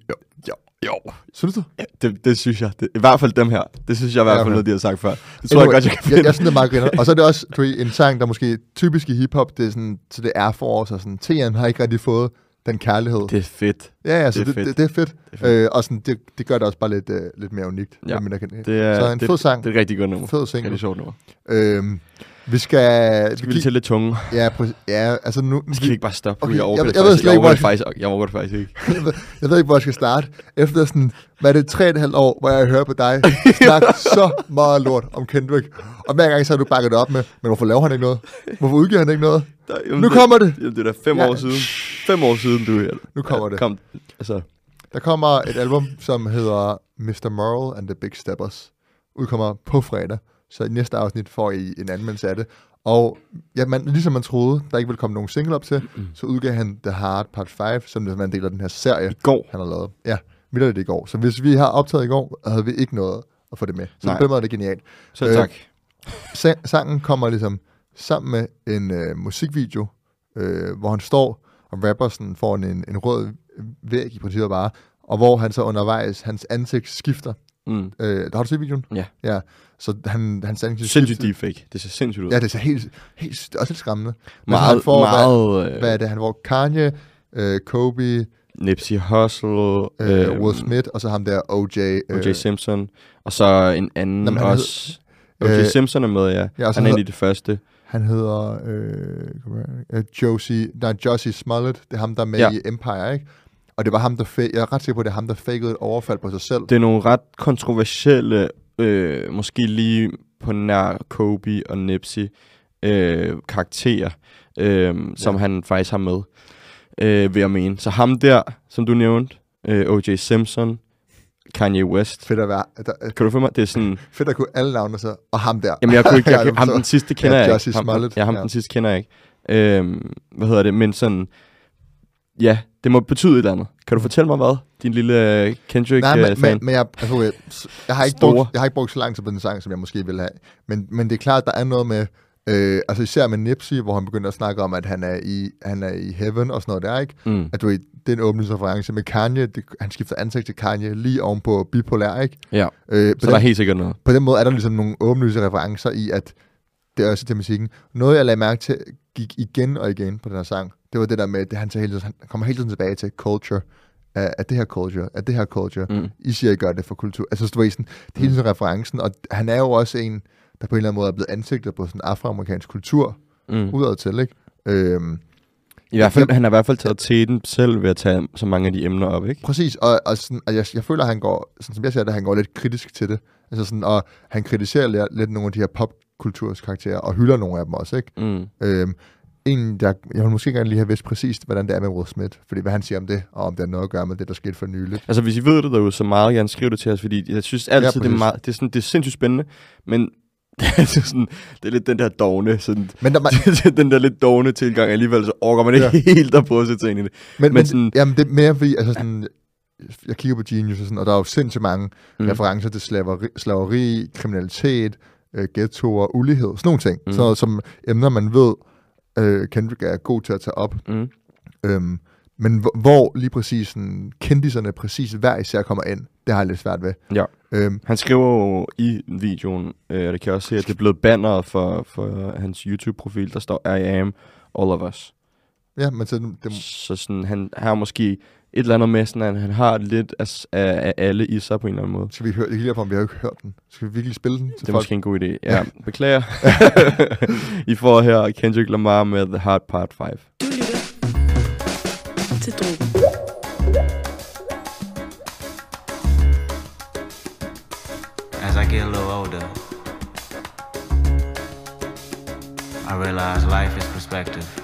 [SPEAKER 2] jo, jo.
[SPEAKER 1] synes du?
[SPEAKER 2] Ja, det, det synes jeg. Det, I hvert fald dem her. Det synes jeg i hvert
[SPEAKER 1] Ja,
[SPEAKER 2] fald
[SPEAKER 1] okay.
[SPEAKER 2] noget, de har sagt før. Det tror jeg godt, jeg kan
[SPEAKER 1] jeg,
[SPEAKER 2] finde.
[SPEAKER 1] jeg synes, det er meget griner. Og så er det også du en sang, der måske typisk i hiphop, det er sådan, så det er for os, og sådan, TN har ikke rigtig fået den kærlighed.
[SPEAKER 2] Det er fedt.
[SPEAKER 1] ja, ja, så
[SPEAKER 2] det er
[SPEAKER 1] det, det,
[SPEAKER 2] fedt.
[SPEAKER 1] det, er fedt.
[SPEAKER 2] Det er fedt.
[SPEAKER 1] Øh, og sådan, det, det gør det også bare lidt, uh, lidt mere unikt.
[SPEAKER 2] Ja,
[SPEAKER 1] kan,
[SPEAKER 2] Det er,
[SPEAKER 1] så en
[SPEAKER 2] det,
[SPEAKER 1] fed sang,
[SPEAKER 2] Det er et rigtig godt nummer.
[SPEAKER 1] fed
[SPEAKER 2] Det er
[SPEAKER 1] single.
[SPEAKER 2] sjovt nummer.
[SPEAKER 1] Øhm, vi skal...
[SPEAKER 2] Skal vi lige til lidt tunge?
[SPEAKER 1] Ja, præcis. Ja, altså nu...
[SPEAKER 2] Skal vi ikke bare stoppe?
[SPEAKER 1] Okay,
[SPEAKER 2] jeg
[SPEAKER 1] jeg-
[SPEAKER 2] det
[SPEAKER 1] jeg ved slet ikke,
[SPEAKER 2] jeg
[SPEAKER 1] hvor
[SPEAKER 2] faktisk, jeg overgår det faktisk ikke. [laughs]
[SPEAKER 1] jeg, ved, jeg ved ikke, hvor jeg skal starte. Efter sådan, hvad er det, tre og et halvt år, hvor jeg hører på dig snakke [laughs] så meget lort om Kendrick. Og hver gang så har du bakket det op med, men hvorfor laver han ikke noget? Hvorfor udgiver han ikke noget?
[SPEAKER 2] Der, jamen,
[SPEAKER 1] Nu kommer det!
[SPEAKER 2] Jamen, det er da fem
[SPEAKER 1] Ja.
[SPEAKER 2] år siden. Fem år siden, du
[SPEAKER 1] Nu kommer det.
[SPEAKER 2] Kom, altså,
[SPEAKER 1] Der kommer et album, som hedder Mr. Moral and the Big Steppers. Udkommer på fredag. Så i næste afsnit får I en anmeldelse af det. Og ja, man, ligesom man troede, der ikke ville komme nogen single op til, så udgav han The Hard Part 5, som er en del af den her serie,
[SPEAKER 2] i går.
[SPEAKER 1] han har lavet. Ja, vildt det i går. Så hvis vi har optaget i går, havde vi ikke noget at få det med. Så
[SPEAKER 2] Nej.
[SPEAKER 1] på den måde er det genialt.
[SPEAKER 2] Så
[SPEAKER 1] Øh,
[SPEAKER 2] tak.
[SPEAKER 1] Sa- sangen kommer ligesom sammen med en øh, musikvideo, øh, hvor han står og rapper sådan foran en, en rød væg i princippet bare, og hvor han så undervejs, hans ansigt skifter.
[SPEAKER 2] Mm.
[SPEAKER 1] Øh, har du set videoen?
[SPEAKER 2] Ja.
[SPEAKER 1] Ja, så han, hans ansigt
[SPEAKER 2] Sindssygt deepfake. Det ser sindssygt ud.
[SPEAKER 1] Ja, det ser helt, helt det også lidt skræmmende. Men
[SPEAKER 2] meget,
[SPEAKER 1] han får,
[SPEAKER 2] meget,
[SPEAKER 1] Hvad, hvad er det? Han får Kanye, øh, Kobe,
[SPEAKER 2] Nipsey Hussle,
[SPEAKER 1] øh,
[SPEAKER 2] øhm,
[SPEAKER 1] Will Smith, og så ham der OJ. Øh,
[SPEAKER 2] O.J. Simpson, og så en anden
[SPEAKER 1] Nå, men han
[SPEAKER 2] også. O.J.
[SPEAKER 1] øh,
[SPEAKER 2] Simpson er med, ja.
[SPEAKER 1] ja,
[SPEAKER 2] Han er
[SPEAKER 1] hedder-
[SPEAKER 2] en af de første.
[SPEAKER 1] Han hedder øh, øh, Josie, nej, Josie Smollett. Det er ham, der er med
[SPEAKER 2] Ja.
[SPEAKER 1] i Empire, ikke? Og det var ham, der fa- jeg er ret sikker på, at det er ham, der fakede et overfald på sig selv.
[SPEAKER 2] Det er nogle ret kontroversielle, øh, måske lige på nær Kobe og Nipsey, øh, karakterer, øh, som han faktisk har med, øh, vil jeg mene. Så ham der, som du nævnte, øh, O.J. Simpson, Kanye West.
[SPEAKER 1] Fedt at være. Der,
[SPEAKER 2] Kan du følge mig? Det er sådan... [laughs]
[SPEAKER 1] fedt at kunne alle navne så. Og ham der.
[SPEAKER 2] Jamen, jeg kunne ikke... [laughs]
[SPEAKER 1] Ja,
[SPEAKER 2] Jeg,
[SPEAKER 1] det
[SPEAKER 2] ham den sidste kender
[SPEAKER 1] Ja,
[SPEAKER 2] jeg ikke. Ham, ja, ham
[SPEAKER 1] ja.
[SPEAKER 2] den sidste kender jeg ikke. Øhm, hvad hedder det? Men sådan... Ja, det må betyde et eller andet. Kan du fortælle mig hvad? Din lille øh,
[SPEAKER 1] Nej,
[SPEAKER 2] Kendrick-fan?
[SPEAKER 1] men, men, men jeg, altså, s- jeg, har ikke
[SPEAKER 2] Store.
[SPEAKER 1] brugt, jeg har ikke brugt så lang tid på den sang, som jeg måske ville have. Men, men det er klart, der er noget med, øh, altså især med Nipsey, hvor han begynder at snakke om, at han er i, han er i heaven og sådan noget der, ikke?
[SPEAKER 2] mm.
[SPEAKER 1] At du ved, det er en åbningsreference med Kanye, det, han skifter ansigt til Kanye lige oven på bipolær, ikke?
[SPEAKER 2] Ja,
[SPEAKER 1] Øh,
[SPEAKER 2] så der er
[SPEAKER 1] den,
[SPEAKER 2] helt sikkert noget.
[SPEAKER 1] på den måde er der ligesom nogle åbenlyse referencer i, at det er også til musikken. Noget, jeg lagde mærke til, gik igen og igen på den her sang, det var det der med, at han, tager hele tiden, han kommer hele tiden tilbage til culture, at det her culture, at det her culture,
[SPEAKER 2] Mm.
[SPEAKER 1] I siger, I gør det for kultur. Altså, du ved, sådan, det hele tiden referencen, og han er jo også en, der på en eller anden måde er blevet ansigtet på sådan afroamerikansk kultur,
[SPEAKER 2] Mm.
[SPEAKER 1] udad til, ikke? Øhm,
[SPEAKER 2] I hvert fald, han har i hvert fald taget teten selv ved at tage så mange af de emner op, ikke?
[SPEAKER 1] Præcis, og, og, sådan, og jeg, jeg føler, at han går, sådan som jeg ser det, han går lidt kritisk til det. Altså sådan, og han kritiserer lidt, nogle af de her popkulturs karakterer, og hylder nogle af dem også, ikke?
[SPEAKER 2] Mm.
[SPEAKER 1] Øhm, en, der, jeg vil måske gerne lige have vidst præcist, hvordan det er med Will Smith, fordi hvad han siger om det, og om det har noget at gøre med det, der skete for nyligt.
[SPEAKER 2] Altså, hvis I ved det derude, så meget gerne skriv det til os, fordi jeg synes altid,
[SPEAKER 1] Ja,
[SPEAKER 2] det, er meget, det, er sådan, det er sindssygt spændende, men [laughs] det er, sådan, det er lidt den der dogne, sådan,
[SPEAKER 1] Men, der, [laughs] man,
[SPEAKER 2] den der lidt dogne tilgang alligevel, så orker man ikke
[SPEAKER 1] Ja.
[SPEAKER 2] helt at prøve at sætte sig ind i det.
[SPEAKER 1] men, men,
[SPEAKER 2] men sådan-
[SPEAKER 1] jamen, det er mere fordi, altså sådan, jeg kigger på Genius og sådan, og der er jo sindssygt mange
[SPEAKER 2] mm.
[SPEAKER 1] referencer til slaveri, slaveri kriminalitet, øh, ghettoer, ulighed, sådan nogle ting.
[SPEAKER 2] Mm.
[SPEAKER 1] Sådan noget, som emner, man ved, øh, Kendrick er god til at tage op.
[SPEAKER 2] Mm.
[SPEAKER 1] Øhm, men hvor, hvor lige præcis sådan, kendiserne præcis hver især kommer ind, det har jeg lidt svært ved.
[SPEAKER 2] Ja.
[SPEAKER 1] Øhm,
[SPEAKER 2] Han skriver jo i videoen, øh, det kan jeg også se, at det er blevet banneret for, for hans YouTube-profil, der står, I am all of us.
[SPEAKER 1] ja, men så, det,
[SPEAKER 2] Så sådan, han har måske et eller andet med, sådan, at han har lidt af, af, af alle i sig på en eller anden måde.
[SPEAKER 1] skal vi høre, jeg kan lige på, om vi har jo ikke hørt den. Skal vi virkelig spille den til
[SPEAKER 2] Det er
[SPEAKER 1] folk?
[SPEAKER 2] måske en god idé. Ja, beklager. [laughs] I får her Kendrick Lamar med The Hard Part 5.
[SPEAKER 8] Du lytter til Drogen.
[SPEAKER 9] As I get a little older, I realize life is perspective.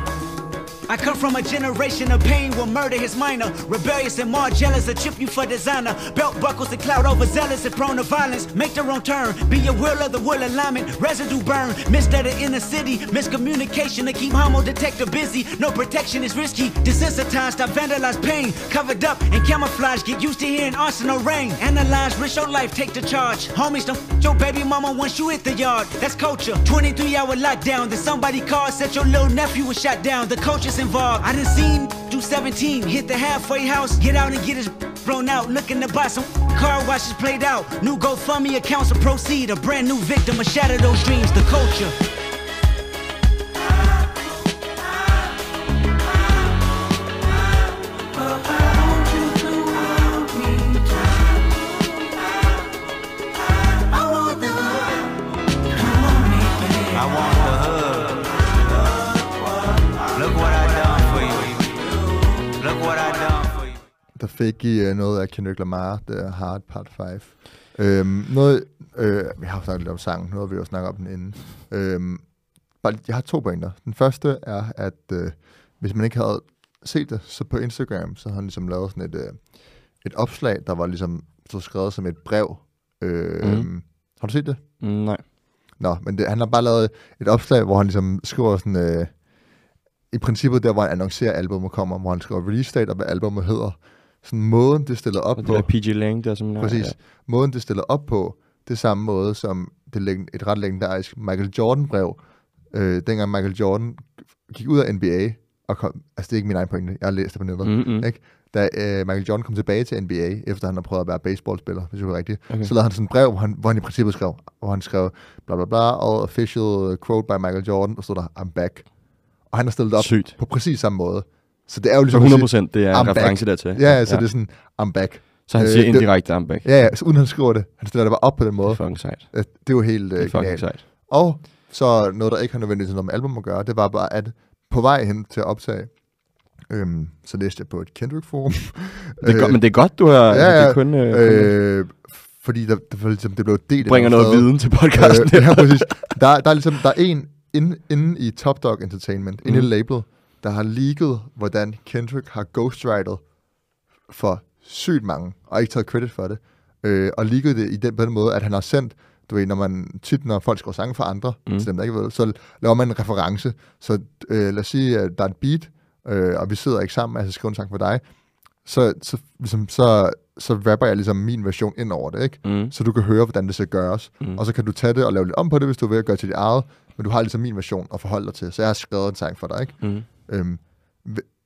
[SPEAKER 10] I come from a generation of pain where murder is minor. Rebellious and more jealous, a chip you for designer. Belt buckles and cloud overzealous and prone to violence. Make the wrong turn, be your will of the will alignment. Residue burn, missed at the inner city. Miscommunication to keep homo detector busy. No protection is risky. Desensitized, I vandalize pain. Covered up and camouflage, get used to hearing arsenal rain. Analyze, risk your life, take the charge. Homies, don't your baby mama once you hit the yard. That's culture. 23 hour lockdown. Then somebody called, said your little nephew was shot down. The coach is involved. I done seen do 17, hit the halfway house, get out and get his blown out. Looking to buy some car washes played out. New GoFundMe accounts to proceed. A brand new victim, a shatter those dreams. The culture.
[SPEAKER 1] Fik I uh, noget af Kendrick Lamar, The Hard Part 5. Øhm, noget, øh, vi har snakket lidt om sangen, noget vi jo snakket om den inden. Øhm, bare, jeg har to pointer. Den første er, at øh, hvis man ikke havde set det, så på Instagram, så har han ligesom lavet sådan et, øh, et opslag, der var ligesom så skrevet som et brev. Øh,
[SPEAKER 2] Mhm.
[SPEAKER 1] Har du set det?
[SPEAKER 2] Mm, nej.
[SPEAKER 1] Nå, men det, han har bare lavet et opslag, hvor han ligesom skriver sådan... Øh, I princippet der, hvor han annoncerer, at albumet kommer, hvor han skriver release date og hvad albumet hedder. Sådan måden, det er stillet op
[SPEAKER 2] Og
[SPEAKER 1] på.
[SPEAKER 2] det PG Lang der, som
[SPEAKER 1] Præcis. Ja. Måden, det er stillet op på, det er samme måde som det et ret legendarisk Michael Jordan-brev. Øh, dengang Michael Jordan gik ud af NBA, og kom, altså det er ikke min egen pointe, jeg har læst det på nettet,
[SPEAKER 2] Mm, mm.
[SPEAKER 1] ikke? da øh, Michael Jordan kom tilbage til NBA, efter han har prøvet at være baseballspiller, hvis det er rigtigt,
[SPEAKER 2] Okay.
[SPEAKER 1] så lavede han sådan et brev, hvor han, hvor han i princippet skrev, hvor han skrev, bla bla bla, all official quote by Michael Jordan, og så stod der, I'm back. Og han har stillet det op
[SPEAKER 2] Sygt.
[SPEAKER 1] på præcis samme måde. Så det er jo
[SPEAKER 2] Så
[SPEAKER 1] ligesom...
[SPEAKER 2] 100 procent, det er en reference
[SPEAKER 1] back.
[SPEAKER 2] dertil.
[SPEAKER 1] Ja, ja, så det er sådan, I'm back.
[SPEAKER 2] Så han
[SPEAKER 1] Øh,
[SPEAKER 2] siger
[SPEAKER 1] det-
[SPEAKER 2] indirekte, I'm back.
[SPEAKER 1] Ja, ja, så uden han skriver det. Han stiller det bare op på den
[SPEAKER 2] Det
[SPEAKER 1] måde.
[SPEAKER 2] er fucking sejt.
[SPEAKER 1] Øh, Det er jo helt
[SPEAKER 2] Det er
[SPEAKER 1] øh,
[SPEAKER 2] fucking sejt.
[SPEAKER 1] Og så noget, der ikke har nødvendigvis noget med album at gøre, det var bare, at på vej hen til at optage, øhm, så læste jeg på et Kendrick-forum. [laughs]
[SPEAKER 2] Det er godt, men det er godt, du har...
[SPEAKER 1] ja,
[SPEAKER 2] Det
[SPEAKER 1] ja,
[SPEAKER 2] er kun, øh, kun
[SPEAKER 1] øh, fordi der, der, ligesom, det blev delt.
[SPEAKER 2] bringer noget
[SPEAKER 1] sted.
[SPEAKER 2] viden til podcasten.
[SPEAKER 1] Øh, [laughs] ja, præcis. Der, der er ligesom, der er en inde, inde i Top Dog Entertainment, inde i
[SPEAKER 2] Mhm.
[SPEAKER 1] Der har leaget, hvordan Kendrick har ghostwritet for sygt mange, og ikke taget credit for det. Øh, og leaget det i den, på den måde, at han har sendt, du ved, når man tit, når folk skriver sange for andre, mm. til dem, der ikke ved så laver man en reference. Så øh, lad os sige, at der er et beat, øh, og vi sidder ikke sammen, altså skriver en sang for dig, så, så, ligesom, så, så rapper jeg ligesom min version ind over det, ikke?
[SPEAKER 2] Mm.
[SPEAKER 1] så du kan høre, hvordan det skal gøres.
[SPEAKER 2] Mm.
[SPEAKER 1] Og så kan du tage det og lave lidt om på det, hvis du vil at gøre til dit eget, men du har ligesom min version at forholde dig til. Så jeg har skrevet en sang for dig, ikke?
[SPEAKER 2] Mm.
[SPEAKER 1] Øhm,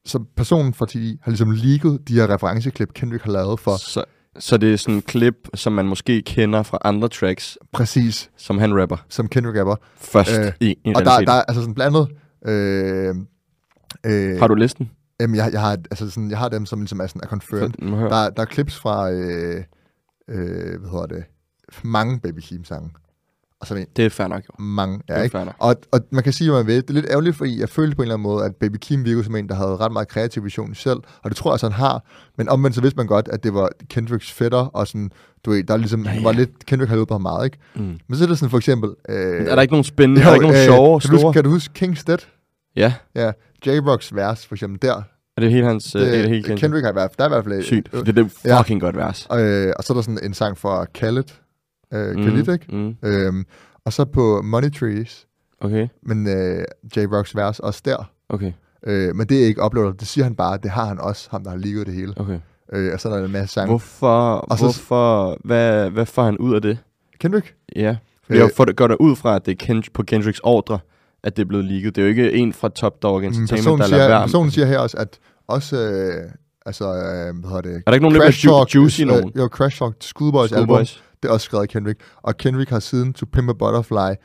[SPEAKER 1] så personen fra TDI har ligesom leaget de her referenceklip, Kendrick har lavet for
[SPEAKER 2] Så, så det er sådan en klip, som man måske kender fra andre tracks,
[SPEAKER 1] præcis,
[SPEAKER 2] som han rapper
[SPEAKER 1] som Kendrick rapper.
[SPEAKER 2] først
[SPEAKER 1] Øh,
[SPEAKER 2] i, i
[SPEAKER 1] Og der, der er altså sådan blandet... Øh, øh,
[SPEAKER 2] Har du listen?
[SPEAKER 1] Jamen, jeg, jeg, har, altså sådan, jeg har dem, som ligesom er, sådan, er confirmed.
[SPEAKER 2] Høre.
[SPEAKER 1] Der, der er clips fra, øh, øh, hvad hedder det, mange Baby Keem-sange. Og så er
[SPEAKER 2] Det er fair nok, jo.
[SPEAKER 1] mange, ja,
[SPEAKER 2] Det er
[SPEAKER 1] ikke?
[SPEAKER 2] fair nok.
[SPEAKER 1] Og, og man kan sige, hvad man vil. Det er lidt ærgerligt, fordi jeg følte på en eller anden måde, at Baby Kim virkede som en, der havde ret meget kreativ vision selv, og det tror jeg også, han har. Men omvendt så vidste man godt, at det var Kendricks fætter, og sådan, du ved, der ligesom
[SPEAKER 2] Ja,
[SPEAKER 1] ja,
[SPEAKER 2] ja.
[SPEAKER 1] var lidt, Kendrick havde ham meget, ikke?
[SPEAKER 2] Mm.
[SPEAKER 1] Men så er det sådan for eksempel... Øh,
[SPEAKER 2] Er der ikke nogen spændende, [laughs] er der ikke nogen sjove,
[SPEAKER 1] kan, du huske,
[SPEAKER 2] store?
[SPEAKER 1] kan du huske King's Dead?
[SPEAKER 2] Ja,
[SPEAKER 1] Ja, J-Rocks vers, for eksempel der,
[SPEAKER 2] Er det hele hans... Øh, er det hele
[SPEAKER 1] det,
[SPEAKER 2] Kendrick?
[SPEAKER 1] Kendrick har i hvert fald, der er i hvert fald...
[SPEAKER 2] Sygt.
[SPEAKER 1] Øh,
[SPEAKER 2] Det er det
[SPEAKER 1] Ja.
[SPEAKER 2] fucking godt vers.
[SPEAKER 1] øh, og så er der sådan en sang fra Khaled, øh, Khalid, ikke?
[SPEAKER 2] Mm.
[SPEAKER 1] Øhm, og så på Money Trees,
[SPEAKER 2] Okay,
[SPEAKER 1] men øh, J-Rocks vers også der.
[SPEAKER 2] okay,
[SPEAKER 1] Øh, men det er ikke uploadet, det siger han bare, det har han også, ham der har ligget det hele.
[SPEAKER 2] okay.
[SPEAKER 1] Øh, og så er der en masse sange.
[SPEAKER 2] Hvorfor,
[SPEAKER 1] Og så-
[SPEAKER 2] hvorfor, hvad, hvad får han ud af det?
[SPEAKER 1] Kendrick?
[SPEAKER 2] Ja, fordi
[SPEAKER 1] Øh.
[SPEAKER 2] jeg får det, går der ud fra, at det er Kend- på Kendricks ordre, at det er blevet leaget. Det er jo ikke en fra Top Dog
[SPEAKER 1] Mm,
[SPEAKER 2] Entertainment, der lader være.
[SPEAKER 1] personen siger her også, at også, øh, altså, øh, hvad hedder det?
[SPEAKER 2] Er der ikke nogen
[SPEAKER 1] Crash
[SPEAKER 2] mere ju- juicy
[SPEAKER 1] øh,
[SPEAKER 2] nogen?
[SPEAKER 1] Jo, Crash Talk, Schoolboys, album,
[SPEAKER 2] Schoolboys.
[SPEAKER 1] Det er også skrevet af Kendrick. Og Kendrick har siden To Pimp a Butterfly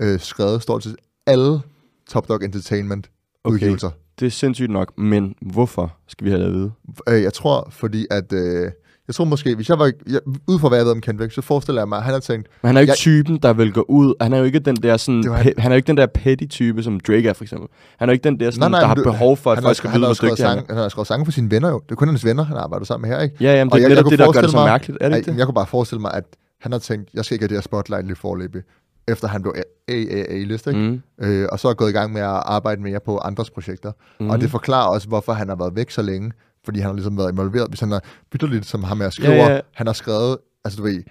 [SPEAKER 1] øh, skrevet stort set alle Top Dog Entertainment
[SPEAKER 2] Okay.
[SPEAKER 1] udgivelser.
[SPEAKER 2] Det er sindssygt nok, men hvorfor skal vi have det at vide?
[SPEAKER 1] Øh, jeg tror, fordi at... Øh, jeg tror måske, hvis jeg var... Jeg, ud fra hvad jeg ved om Kendrick, så forestiller jeg mig, at han har tænkt...
[SPEAKER 2] Men han er jo ikke
[SPEAKER 1] Jeg-
[SPEAKER 2] typen, der vil gå ud. Han er jo ikke den der sådan, han.
[SPEAKER 1] han-
[SPEAKER 2] han er jo ikke den der petty type, som Drake er for eksempel. Han er jo ikke den der, sådan, der har
[SPEAKER 1] du-
[SPEAKER 2] behov for, at folk skal vide, hvor dygtig han er.
[SPEAKER 1] han har skrevet sange for sine venner jo. Det er kun hans venner, han arbejder sammen med her, ikke?
[SPEAKER 2] Ja, jamen,
[SPEAKER 1] Og
[SPEAKER 2] det er netop det, der gør det så mærkeligt. Er det ikke det?
[SPEAKER 1] Jeg kunne bare forestille mig, at han har tænkt, jeg skal ikke have det her spotlight lige forløbig, efter han blev AAA-list?
[SPEAKER 2] Mm.
[SPEAKER 1] Øh, og så er gået i gang med at arbejde mere på andres projekter. Mm. Og det forklarer også, hvorfor han har været væk så længe, fordi han har ligesom været involveret. Hvis han er bytterligt som ham med at skrive,
[SPEAKER 2] Ja, ja.
[SPEAKER 1] han har skrevet, altså du ved,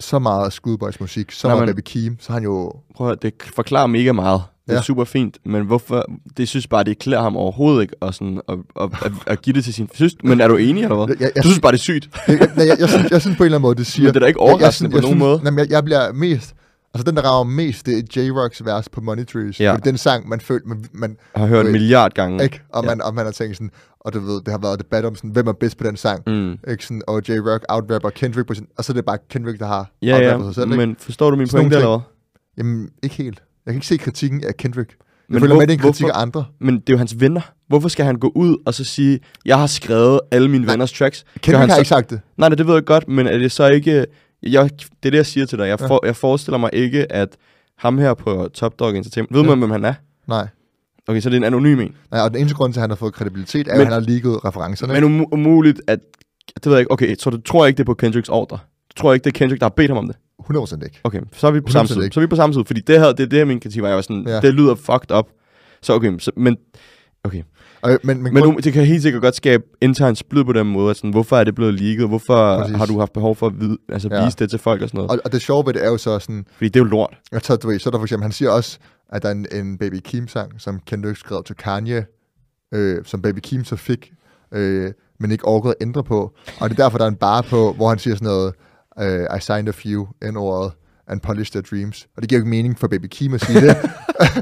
[SPEAKER 1] så meget Schoolboys musik, så
[SPEAKER 2] Nej,
[SPEAKER 1] meget
[SPEAKER 2] men-
[SPEAKER 1] Baby Keem, så han jo...
[SPEAKER 2] Prøv at det forklarer mega meget. Det er
[SPEAKER 1] Ja.
[SPEAKER 2] super fint, men hvorfor? Det synes bare, det klæder ham overhovedet ikke at, sådan, at, at, at, at give det til sin... Synes, men er du enig, eller hvad?
[SPEAKER 1] Jeg, jeg, jeg,
[SPEAKER 2] Du synes bare, det er sygt.
[SPEAKER 1] jeg, jeg, jeg, jeg, synes, jeg synes på en eller anden måde, det siger...
[SPEAKER 2] Men det er da ikke
[SPEAKER 1] Jeg- jeg
[SPEAKER 2] overraskende
[SPEAKER 1] synes-
[SPEAKER 2] på
[SPEAKER 1] jeg
[SPEAKER 2] nogen
[SPEAKER 1] synes,
[SPEAKER 2] måde.
[SPEAKER 1] Jamen, jeg, jeg bliver mest... Altså, den, der rager mest, det er J-Rocks vers på Money Trees.
[SPEAKER 2] Ja.
[SPEAKER 1] Ja. Den sang, man følte, man, man
[SPEAKER 2] har hørt en milliard gange.
[SPEAKER 1] ikke? Og,
[SPEAKER 2] Ja.
[SPEAKER 1] man, og man har tænkt sådan, og du ved, det har været debat om sådan, hvem er bedst på den sang?
[SPEAKER 2] Mm.
[SPEAKER 1] Ikke sådan, og J-Rock outrapper Kendrick på sin, og så er det bare Kendrick, der har
[SPEAKER 2] Ja,
[SPEAKER 1] outrappet
[SPEAKER 2] ja,
[SPEAKER 1] sig selv, ikke?
[SPEAKER 2] men forstår du min pointe, eller hvad?
[SPEAKER 1] Jamen, ikke helt. Jeg kan ikke se kritikken af Kendrick. Jeg
[SPEAKER 2] Men
[SPEAKER 1] føler
[SPEAKER 2] hvor-
[SPEAKER 1] det er en kritik af andre.
[SPEAKER 2] Men det er jo hans venner. Hvorfor skal han gå ud og så sige, jeg har skrevet alle mine
[SPEAKER 1] Nej,
[SPEAKER 2] venners tracks?
[SPEAKER 1] Kendrick
[SPEAKER 2] han
[SPEAKER 1] har
[SPEAKER 2] så-
[SPEAKER 1] ikke sagt det.
[SPEAKER 2] Nej, nej, det ved jeg godt, men er det så ikke... Jeg, det er det, jeg siger til dig. Jeg,
[SPEAKER 1] Ja.
[SPEAKER 2] for, jeg forestiller mig ikke, at ham her på Top Dog Entertainment... Ved
[SPEAKER 1] Ja.
[SPEAKER 2] man, hvem han er?
[SPEAKER 1] Nej.
[SPEAKER 2] Okay, så det er en anonym en.
[SPEAKER 1] Nej, og den eneste grund til, at han har fået kredibilitet, er,
[SPEAKER 2] Men-
[SPEAKER 1] at han har leaget referencerne.
[SPEAKER 2] Men um, umuligt at... Det ved jeg ikke. Okay, så du tror ikke, det er på Kendricks ordre? Du tror ikke, det er Kendrick, der har bedt ham om det?
[SPEAKER 1] 100% ikke.
[SPEAKER 2] Okay, så er vi på
[SPEAKER 1] 100%
[SPEAKER 2] samme side.
[SPEAKER 1] ikke.
[SPEAKER 2] Så er vi på samme side, fordi det her, det er det her, min kritik var. Jeg var sådan,
[SPEAKER 1] Ja.
[SPEAKER 2] det lyder fucked up. Så okay, så, men... Okay.
[SPEAKER 1] Og, men, men,
[SPEAKER 2] Men
[SPEAKER 1] grund,
[SPEAKER 2] nu, det kan helt sikkert godt skabe intern splid på den måde. Sådan, hvorfor er det blevet leaget? Hvorfor
[SPEAKER 1] Præcis.
[SPEAKER 2] har du haft behov for at vide, altså,
[SPEAKER 1] Ja.
[SPEAKER 2] vise det til folk og sådan noget?
[SPEAKER 1] og, og det sjove ved det er jo så sådan,
[SPEAKER 2] Fordi det er jo lort.
[SPEAKER 1] jeg tager, du ved, så er der for eksempel, han siger også, at der er en, en Baby Keem-sang, som Kendrick skrev til Kanye, øh, som Baby Keem så fik, øh, men ikke orkede at ændre på. Og det er derfor, der er en bar på, hvor han siger sådan noget, øh, I signed a few, N-ordet, and polished their dreams. Og det giver jo ikke mening for Baby Keem at sige det. [laughs]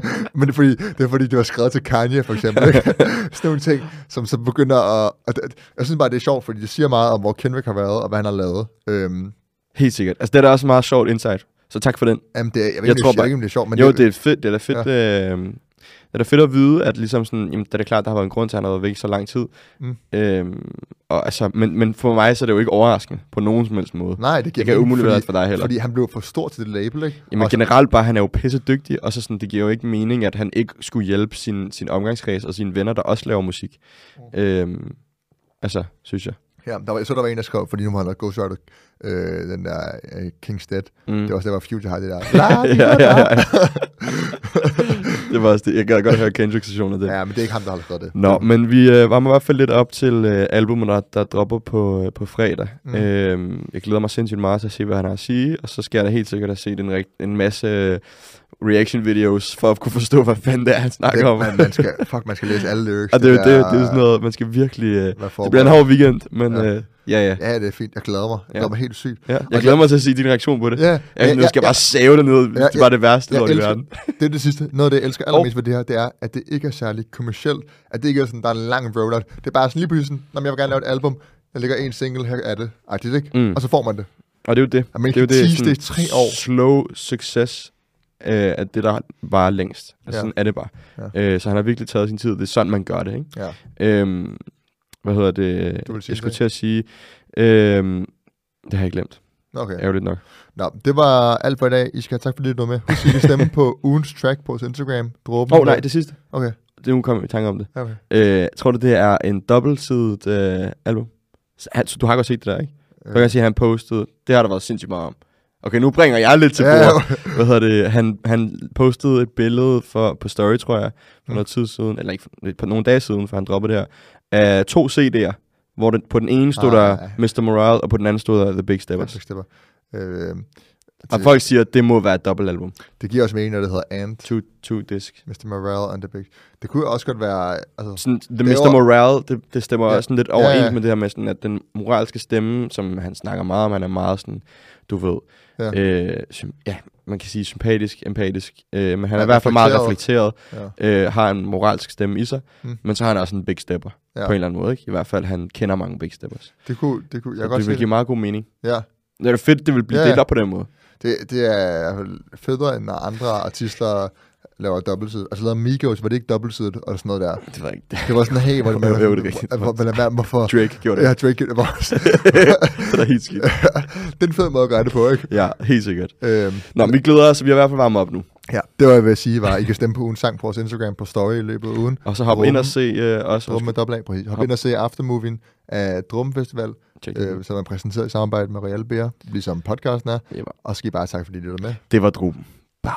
[SPEAKER 1] [laughs] men det er, fordi, det er fordi, det var skrevet til Kanye, for eksempel. Ikke? [laughs] sådan nogle ting, som så begynder at... Og det, jeg synes bare, det er sjovt, fordi det siger meget om, hvor Kendrick har været, og hvad han har lavet. Øhm,
[SPEAKER 2] Helt sikkert. Altså, det er da også meget sjovt insight. Så tak for den.
[SPEAKER 1] jamen, det, jeg, ved
[SPEAKER 2] Jeg tror
[SPEAKER 1] det, jeg
[SPEAKER 2] bare-
[SPEAKER 1] ved ikke, om det er sjovt, men
[SPEAKER 2] jo, det er fedt. Det er da fedt,
[SPEAKER 1] ja.
[SPEAKER 2] øh, det er da fedt at vide, at ligesom sådan, jamen, det er da klart, der har været en grund til, at han har været væk så lang tid.
[SPEAKER 1] Mm.
[SPEAKER 2] Øhm, og, altså, men, men for mig så er det jo ikke overraskende på nogen som helst måde.
[SPEAKER 1] Nej, det giver
[SPEAKER 2] det kan jo umuligt
[SPEAKER 1] fordi-
[SPEAKER 2] være for dig heller.
[SPEAKER 1] Fordi han blev for stor til det label, ikke?
[SPEAKER 2] Jamen
[SPEAKER 1] Også-
[SPEAKER 2] generelt bare, han er jo pisse dygtig, og så sådan, det giver jo ikke mening, at han ikke skulle hjælpe sin, sin omgangskreds og sine venner, der også laver musik.
[SPEAKER 1] Mm.
[SPEAKER 2] Øhm, altså, synes jeg.
[SPEAKER 1] Ja, der var, så der var en, der skrev, fordi nu har han lavet Ghost Rider, øh, den der øh, King's Dead.
[SPEAKER 2] Mm.
[SPEAKER 1] Det var også der, hvor Future har det der. [laughs]
[SPEAKER 2] ja, ja, ja, [laughs] ja. Det var også det. Jeg gad godt høre Kendricks version af det.
[SPEAKER 1] Ja, men det er ikke ham, der har skrevet det.
[SPEAKER 2] Nå, men vi øh, varmer i hvert fald lidt op til øh, albumet, der, der dropper på, øh, på fredag.
[SPEAKER 1] Mm.
[SPEAKER 2] Øhm, jeg glæder mig sindssygt meget til at se, hvad han har at sige, og så skal jeg da helt sikkert have set en, rigt, en masse øh, reaction videos, for at kunne forstå, hvad fanden det er, han snakker
[SPEAKER 1] det,
[SPEAKER 2] om.
[SPEAKER 1] man, man, skal, fuck, man skal læse alle lyrics.
[SPEAKER 2] og det, det, det, det, er sådan noget, man skal virkelig... Øh, det bliver en hård weekend, men
[SPEAKER 1] Ja.
[SPEAKER 2] ja, øh, ja. ja.
[SPEAKER 1] Ja, det er fint. Jeg glæder mig. Jeg
[SPEAKER 2] Ja.
[SPEAKER 1] glæder mig helt sygt.
[SPEAKER 2] ja. Jeg glæder mig til at se din reaktion på det.
[SPEAKER 1] Ja,
[SPEAKER 2] Ja, nu skal jeg bare save det ned. Det er bare det værste
[SPEAKER 1] jeg
[SPEAKER 2] i
[SPEAKER 1] elsker-
[SPEAKER 2] verden. [laughs]
[SPEAKER 1] Det er det sidste. Noget af det, jeg elsker allermest ved det her, det er, at det ikke er særlig kommercielt. At det ikke er sådan, der er en lang rollout. Det er bare sådan lige pludselig sådan, når jeg vil gerne lave et album, jeg lægger en single, her er det. Agtigt, ikke?
[SPEAKER 2] Mm.
[SPEAKER 1] Og så får man det.
[SPEAKER 2] Og det er jo det.
[SPEAKER 1] Og man
[SPEAKER 2] det er jo det, sådan
[SPEAKER 1] det i tre år.
[SPEAKER 2] Slow success øh, er det, der var længst. Altså,
[SPEAKER 1] Ja.
[SPEAKER 2] sådan er det bare.
[SPEAKER 1] Ja.
[SPEAKER 2] Øh, så han har virkelig taget sin tid. Det er sådan, man gør det, ikke?
[SPEAKER 1] Ja.
[SPEAKER 2] Øhm, hvad hedder det?
[SPEAKER 1] Du vil sige
[SPEAKER 2] jeg skulle
[SPEAKER 1] det.
[SPEAKER 2] til at sige... Øhm, det har jeg glemt.
[SPEAKER 1] Okay.
[SPEAKER 2] Ærgerligt nok.
[SPEAKER 1] Nå, det var alt for i dag. I skal have tak fordi I nåede med. Husk, I kan stemme [laughs] på ugens track på vores Instagram.
[SPEAKER 2] Åh oh, nej, det sidste.
[SPEAKER 1] Okay.
[SPEAKER 2] Det nu kom i tanke om det.
[SPEAKER 1] okay.
[SPEAKER 2] Øh, tror du, det er en dobbeltsidet øh, album? Så, altså, du har godt set det der, ikke?
[SPEAKER 1] Øh.
[SPEAKER 2] kan jeg sige, at han postede. Det har der været sindssygt meget om. Okay, nu bringer jeg lidt til
[SPEAKER 1] Ja,
[SPEAKER 2] bord. Hvad hedder det? Han, han postede et billede for, på Story, tror jeg, for
[SPEAKER 1] Mm.
[SPEAKER 2] noget tid siden, eller ikke for, på nogle dage siden, for han droppede det her, af to CD'er, hvor den, på den ene stod
[SPEAKER 1] Ah,
[SPEAKER 2] der
[SPEAKER 1] ja.
[SPEAKER 2] Mr. Morale, og på den anden stod der The Big Steppers.
[SPEAKER 1] Faktisk, det var. Øh,
[SPEAKER 2] Og
[SPEAKER 1] det,
[SPEAKER 2] folk siger, at det må være et dobbeltalbum.
[SPEAKER 1] det giver også mening, når det hedder Ant,
[SPEAKER 2] Two, two disc.
[SPEAKER 1] Mr. Morale and the Big. Det kunne også godt være... Altså,
[SPEAKER 2] Sådan, the Mr.
[SPEAKER 1] over-
[SPEAKER 2] Morale, det, det stemmer
[SPEAKER 1] Ja.
[SPEAKER 2] ja. også sådan lidt
[SPEAKER 1] Ja,
[SPEAKER 2] overens
[SPEAKER 1] ja.
[SPEAKER 2] med det her med, sådan, at den moralske stemme, som han snakker meget om, han er meget sådan, du ved,
[SPEAKER 1] Ja.
[SPEAKER 2] øh, ja, man kan sige sympatisk, empatisk, øh, men han er
[SPEAKER 1] Ja,
[SPEAKER 2] i hvert fald meget
[SPEAKER 1] reflekteret.
[SPEAKER 2] reflekteret, øh, har en moralsk stemme i sig,
[SPEAKER 1] Mm.
[SPEAKER 2] men så har han også en big stepper,
[SPEAKER 1] Ja.
[SPEAKER 2] ja. på en eller anden måde, ikke? I hvert fald, han kender mange big steppers.
[SPEAKER 1] det kunne, det kunne, jeg
[SPEAKER 2] Og
[SPEAKER 1] godt
[SPEAKER 2] det vil
[SPEAKER 1] det.
[SPEAKER 2] give meget god mening.
[SPEAKER 1] Ja,
[SPEAKER 2] Det er fedt, det vil blive
[SPEAKER 1] Ja,
[SPEAKER 2] ja,
[SPEAKER 1] ja.
[SPEAKER 2] delt op på den måde.
[SPEAKER 1] det, det er federe, end andre artister laver dobbeltside. Altså lavede Migos, var det ikke dobbeltsidet og sådan noget der.
[SPEAKER 2] Det var ikke
[SPEAKER 1] Det var sådan, hey, hvor det [laughs]
[SPEAKER 2] jo, det rigtigt.
[SPEAKER 1] hvor, hvor, hvorfor?
[SPEAKER 2] Drake gjorde det.
[SPEAKER 1] Ja, Drake gjorde det også. [laughs]
[SPEAKER 2] det er helt skidt. [laughs]
[SPEAKER 1] det er en fed måde at gøre det på, ikke?
[SPEAKER 2] Ja, helt sikkert.
[SPEAKER 1] Øhm,
[SPEAKER 2] Nå, men vi glæder os, vi har i hvert fald varmet op nu.
[SPEAKER 1] ja, det var, jeg vil sige, var, at I kan stemme på ugens sang på vores Instagram på story i løbet af ugen.
[SPEAKER 2] Og så hop ind og se øh, også.
[SPEAKER 1] Drum med dobbelt A, præcis. Hop
[SPEAKER 2] Hop.
[SPEAKER 1] ind og se aftermovien af Drum Festival,
[SPEAKER 2] det
[SPEAKER 1] øh, som er præsenteret i samarbejde med Real Beer, ligesom podcasten er.
[SPEAKER 2] Det var-
[SPEAKER 1] Og så skal I bare tak, fordi I lyttede med.
[SPEAKER 2] Det var druben. Bam.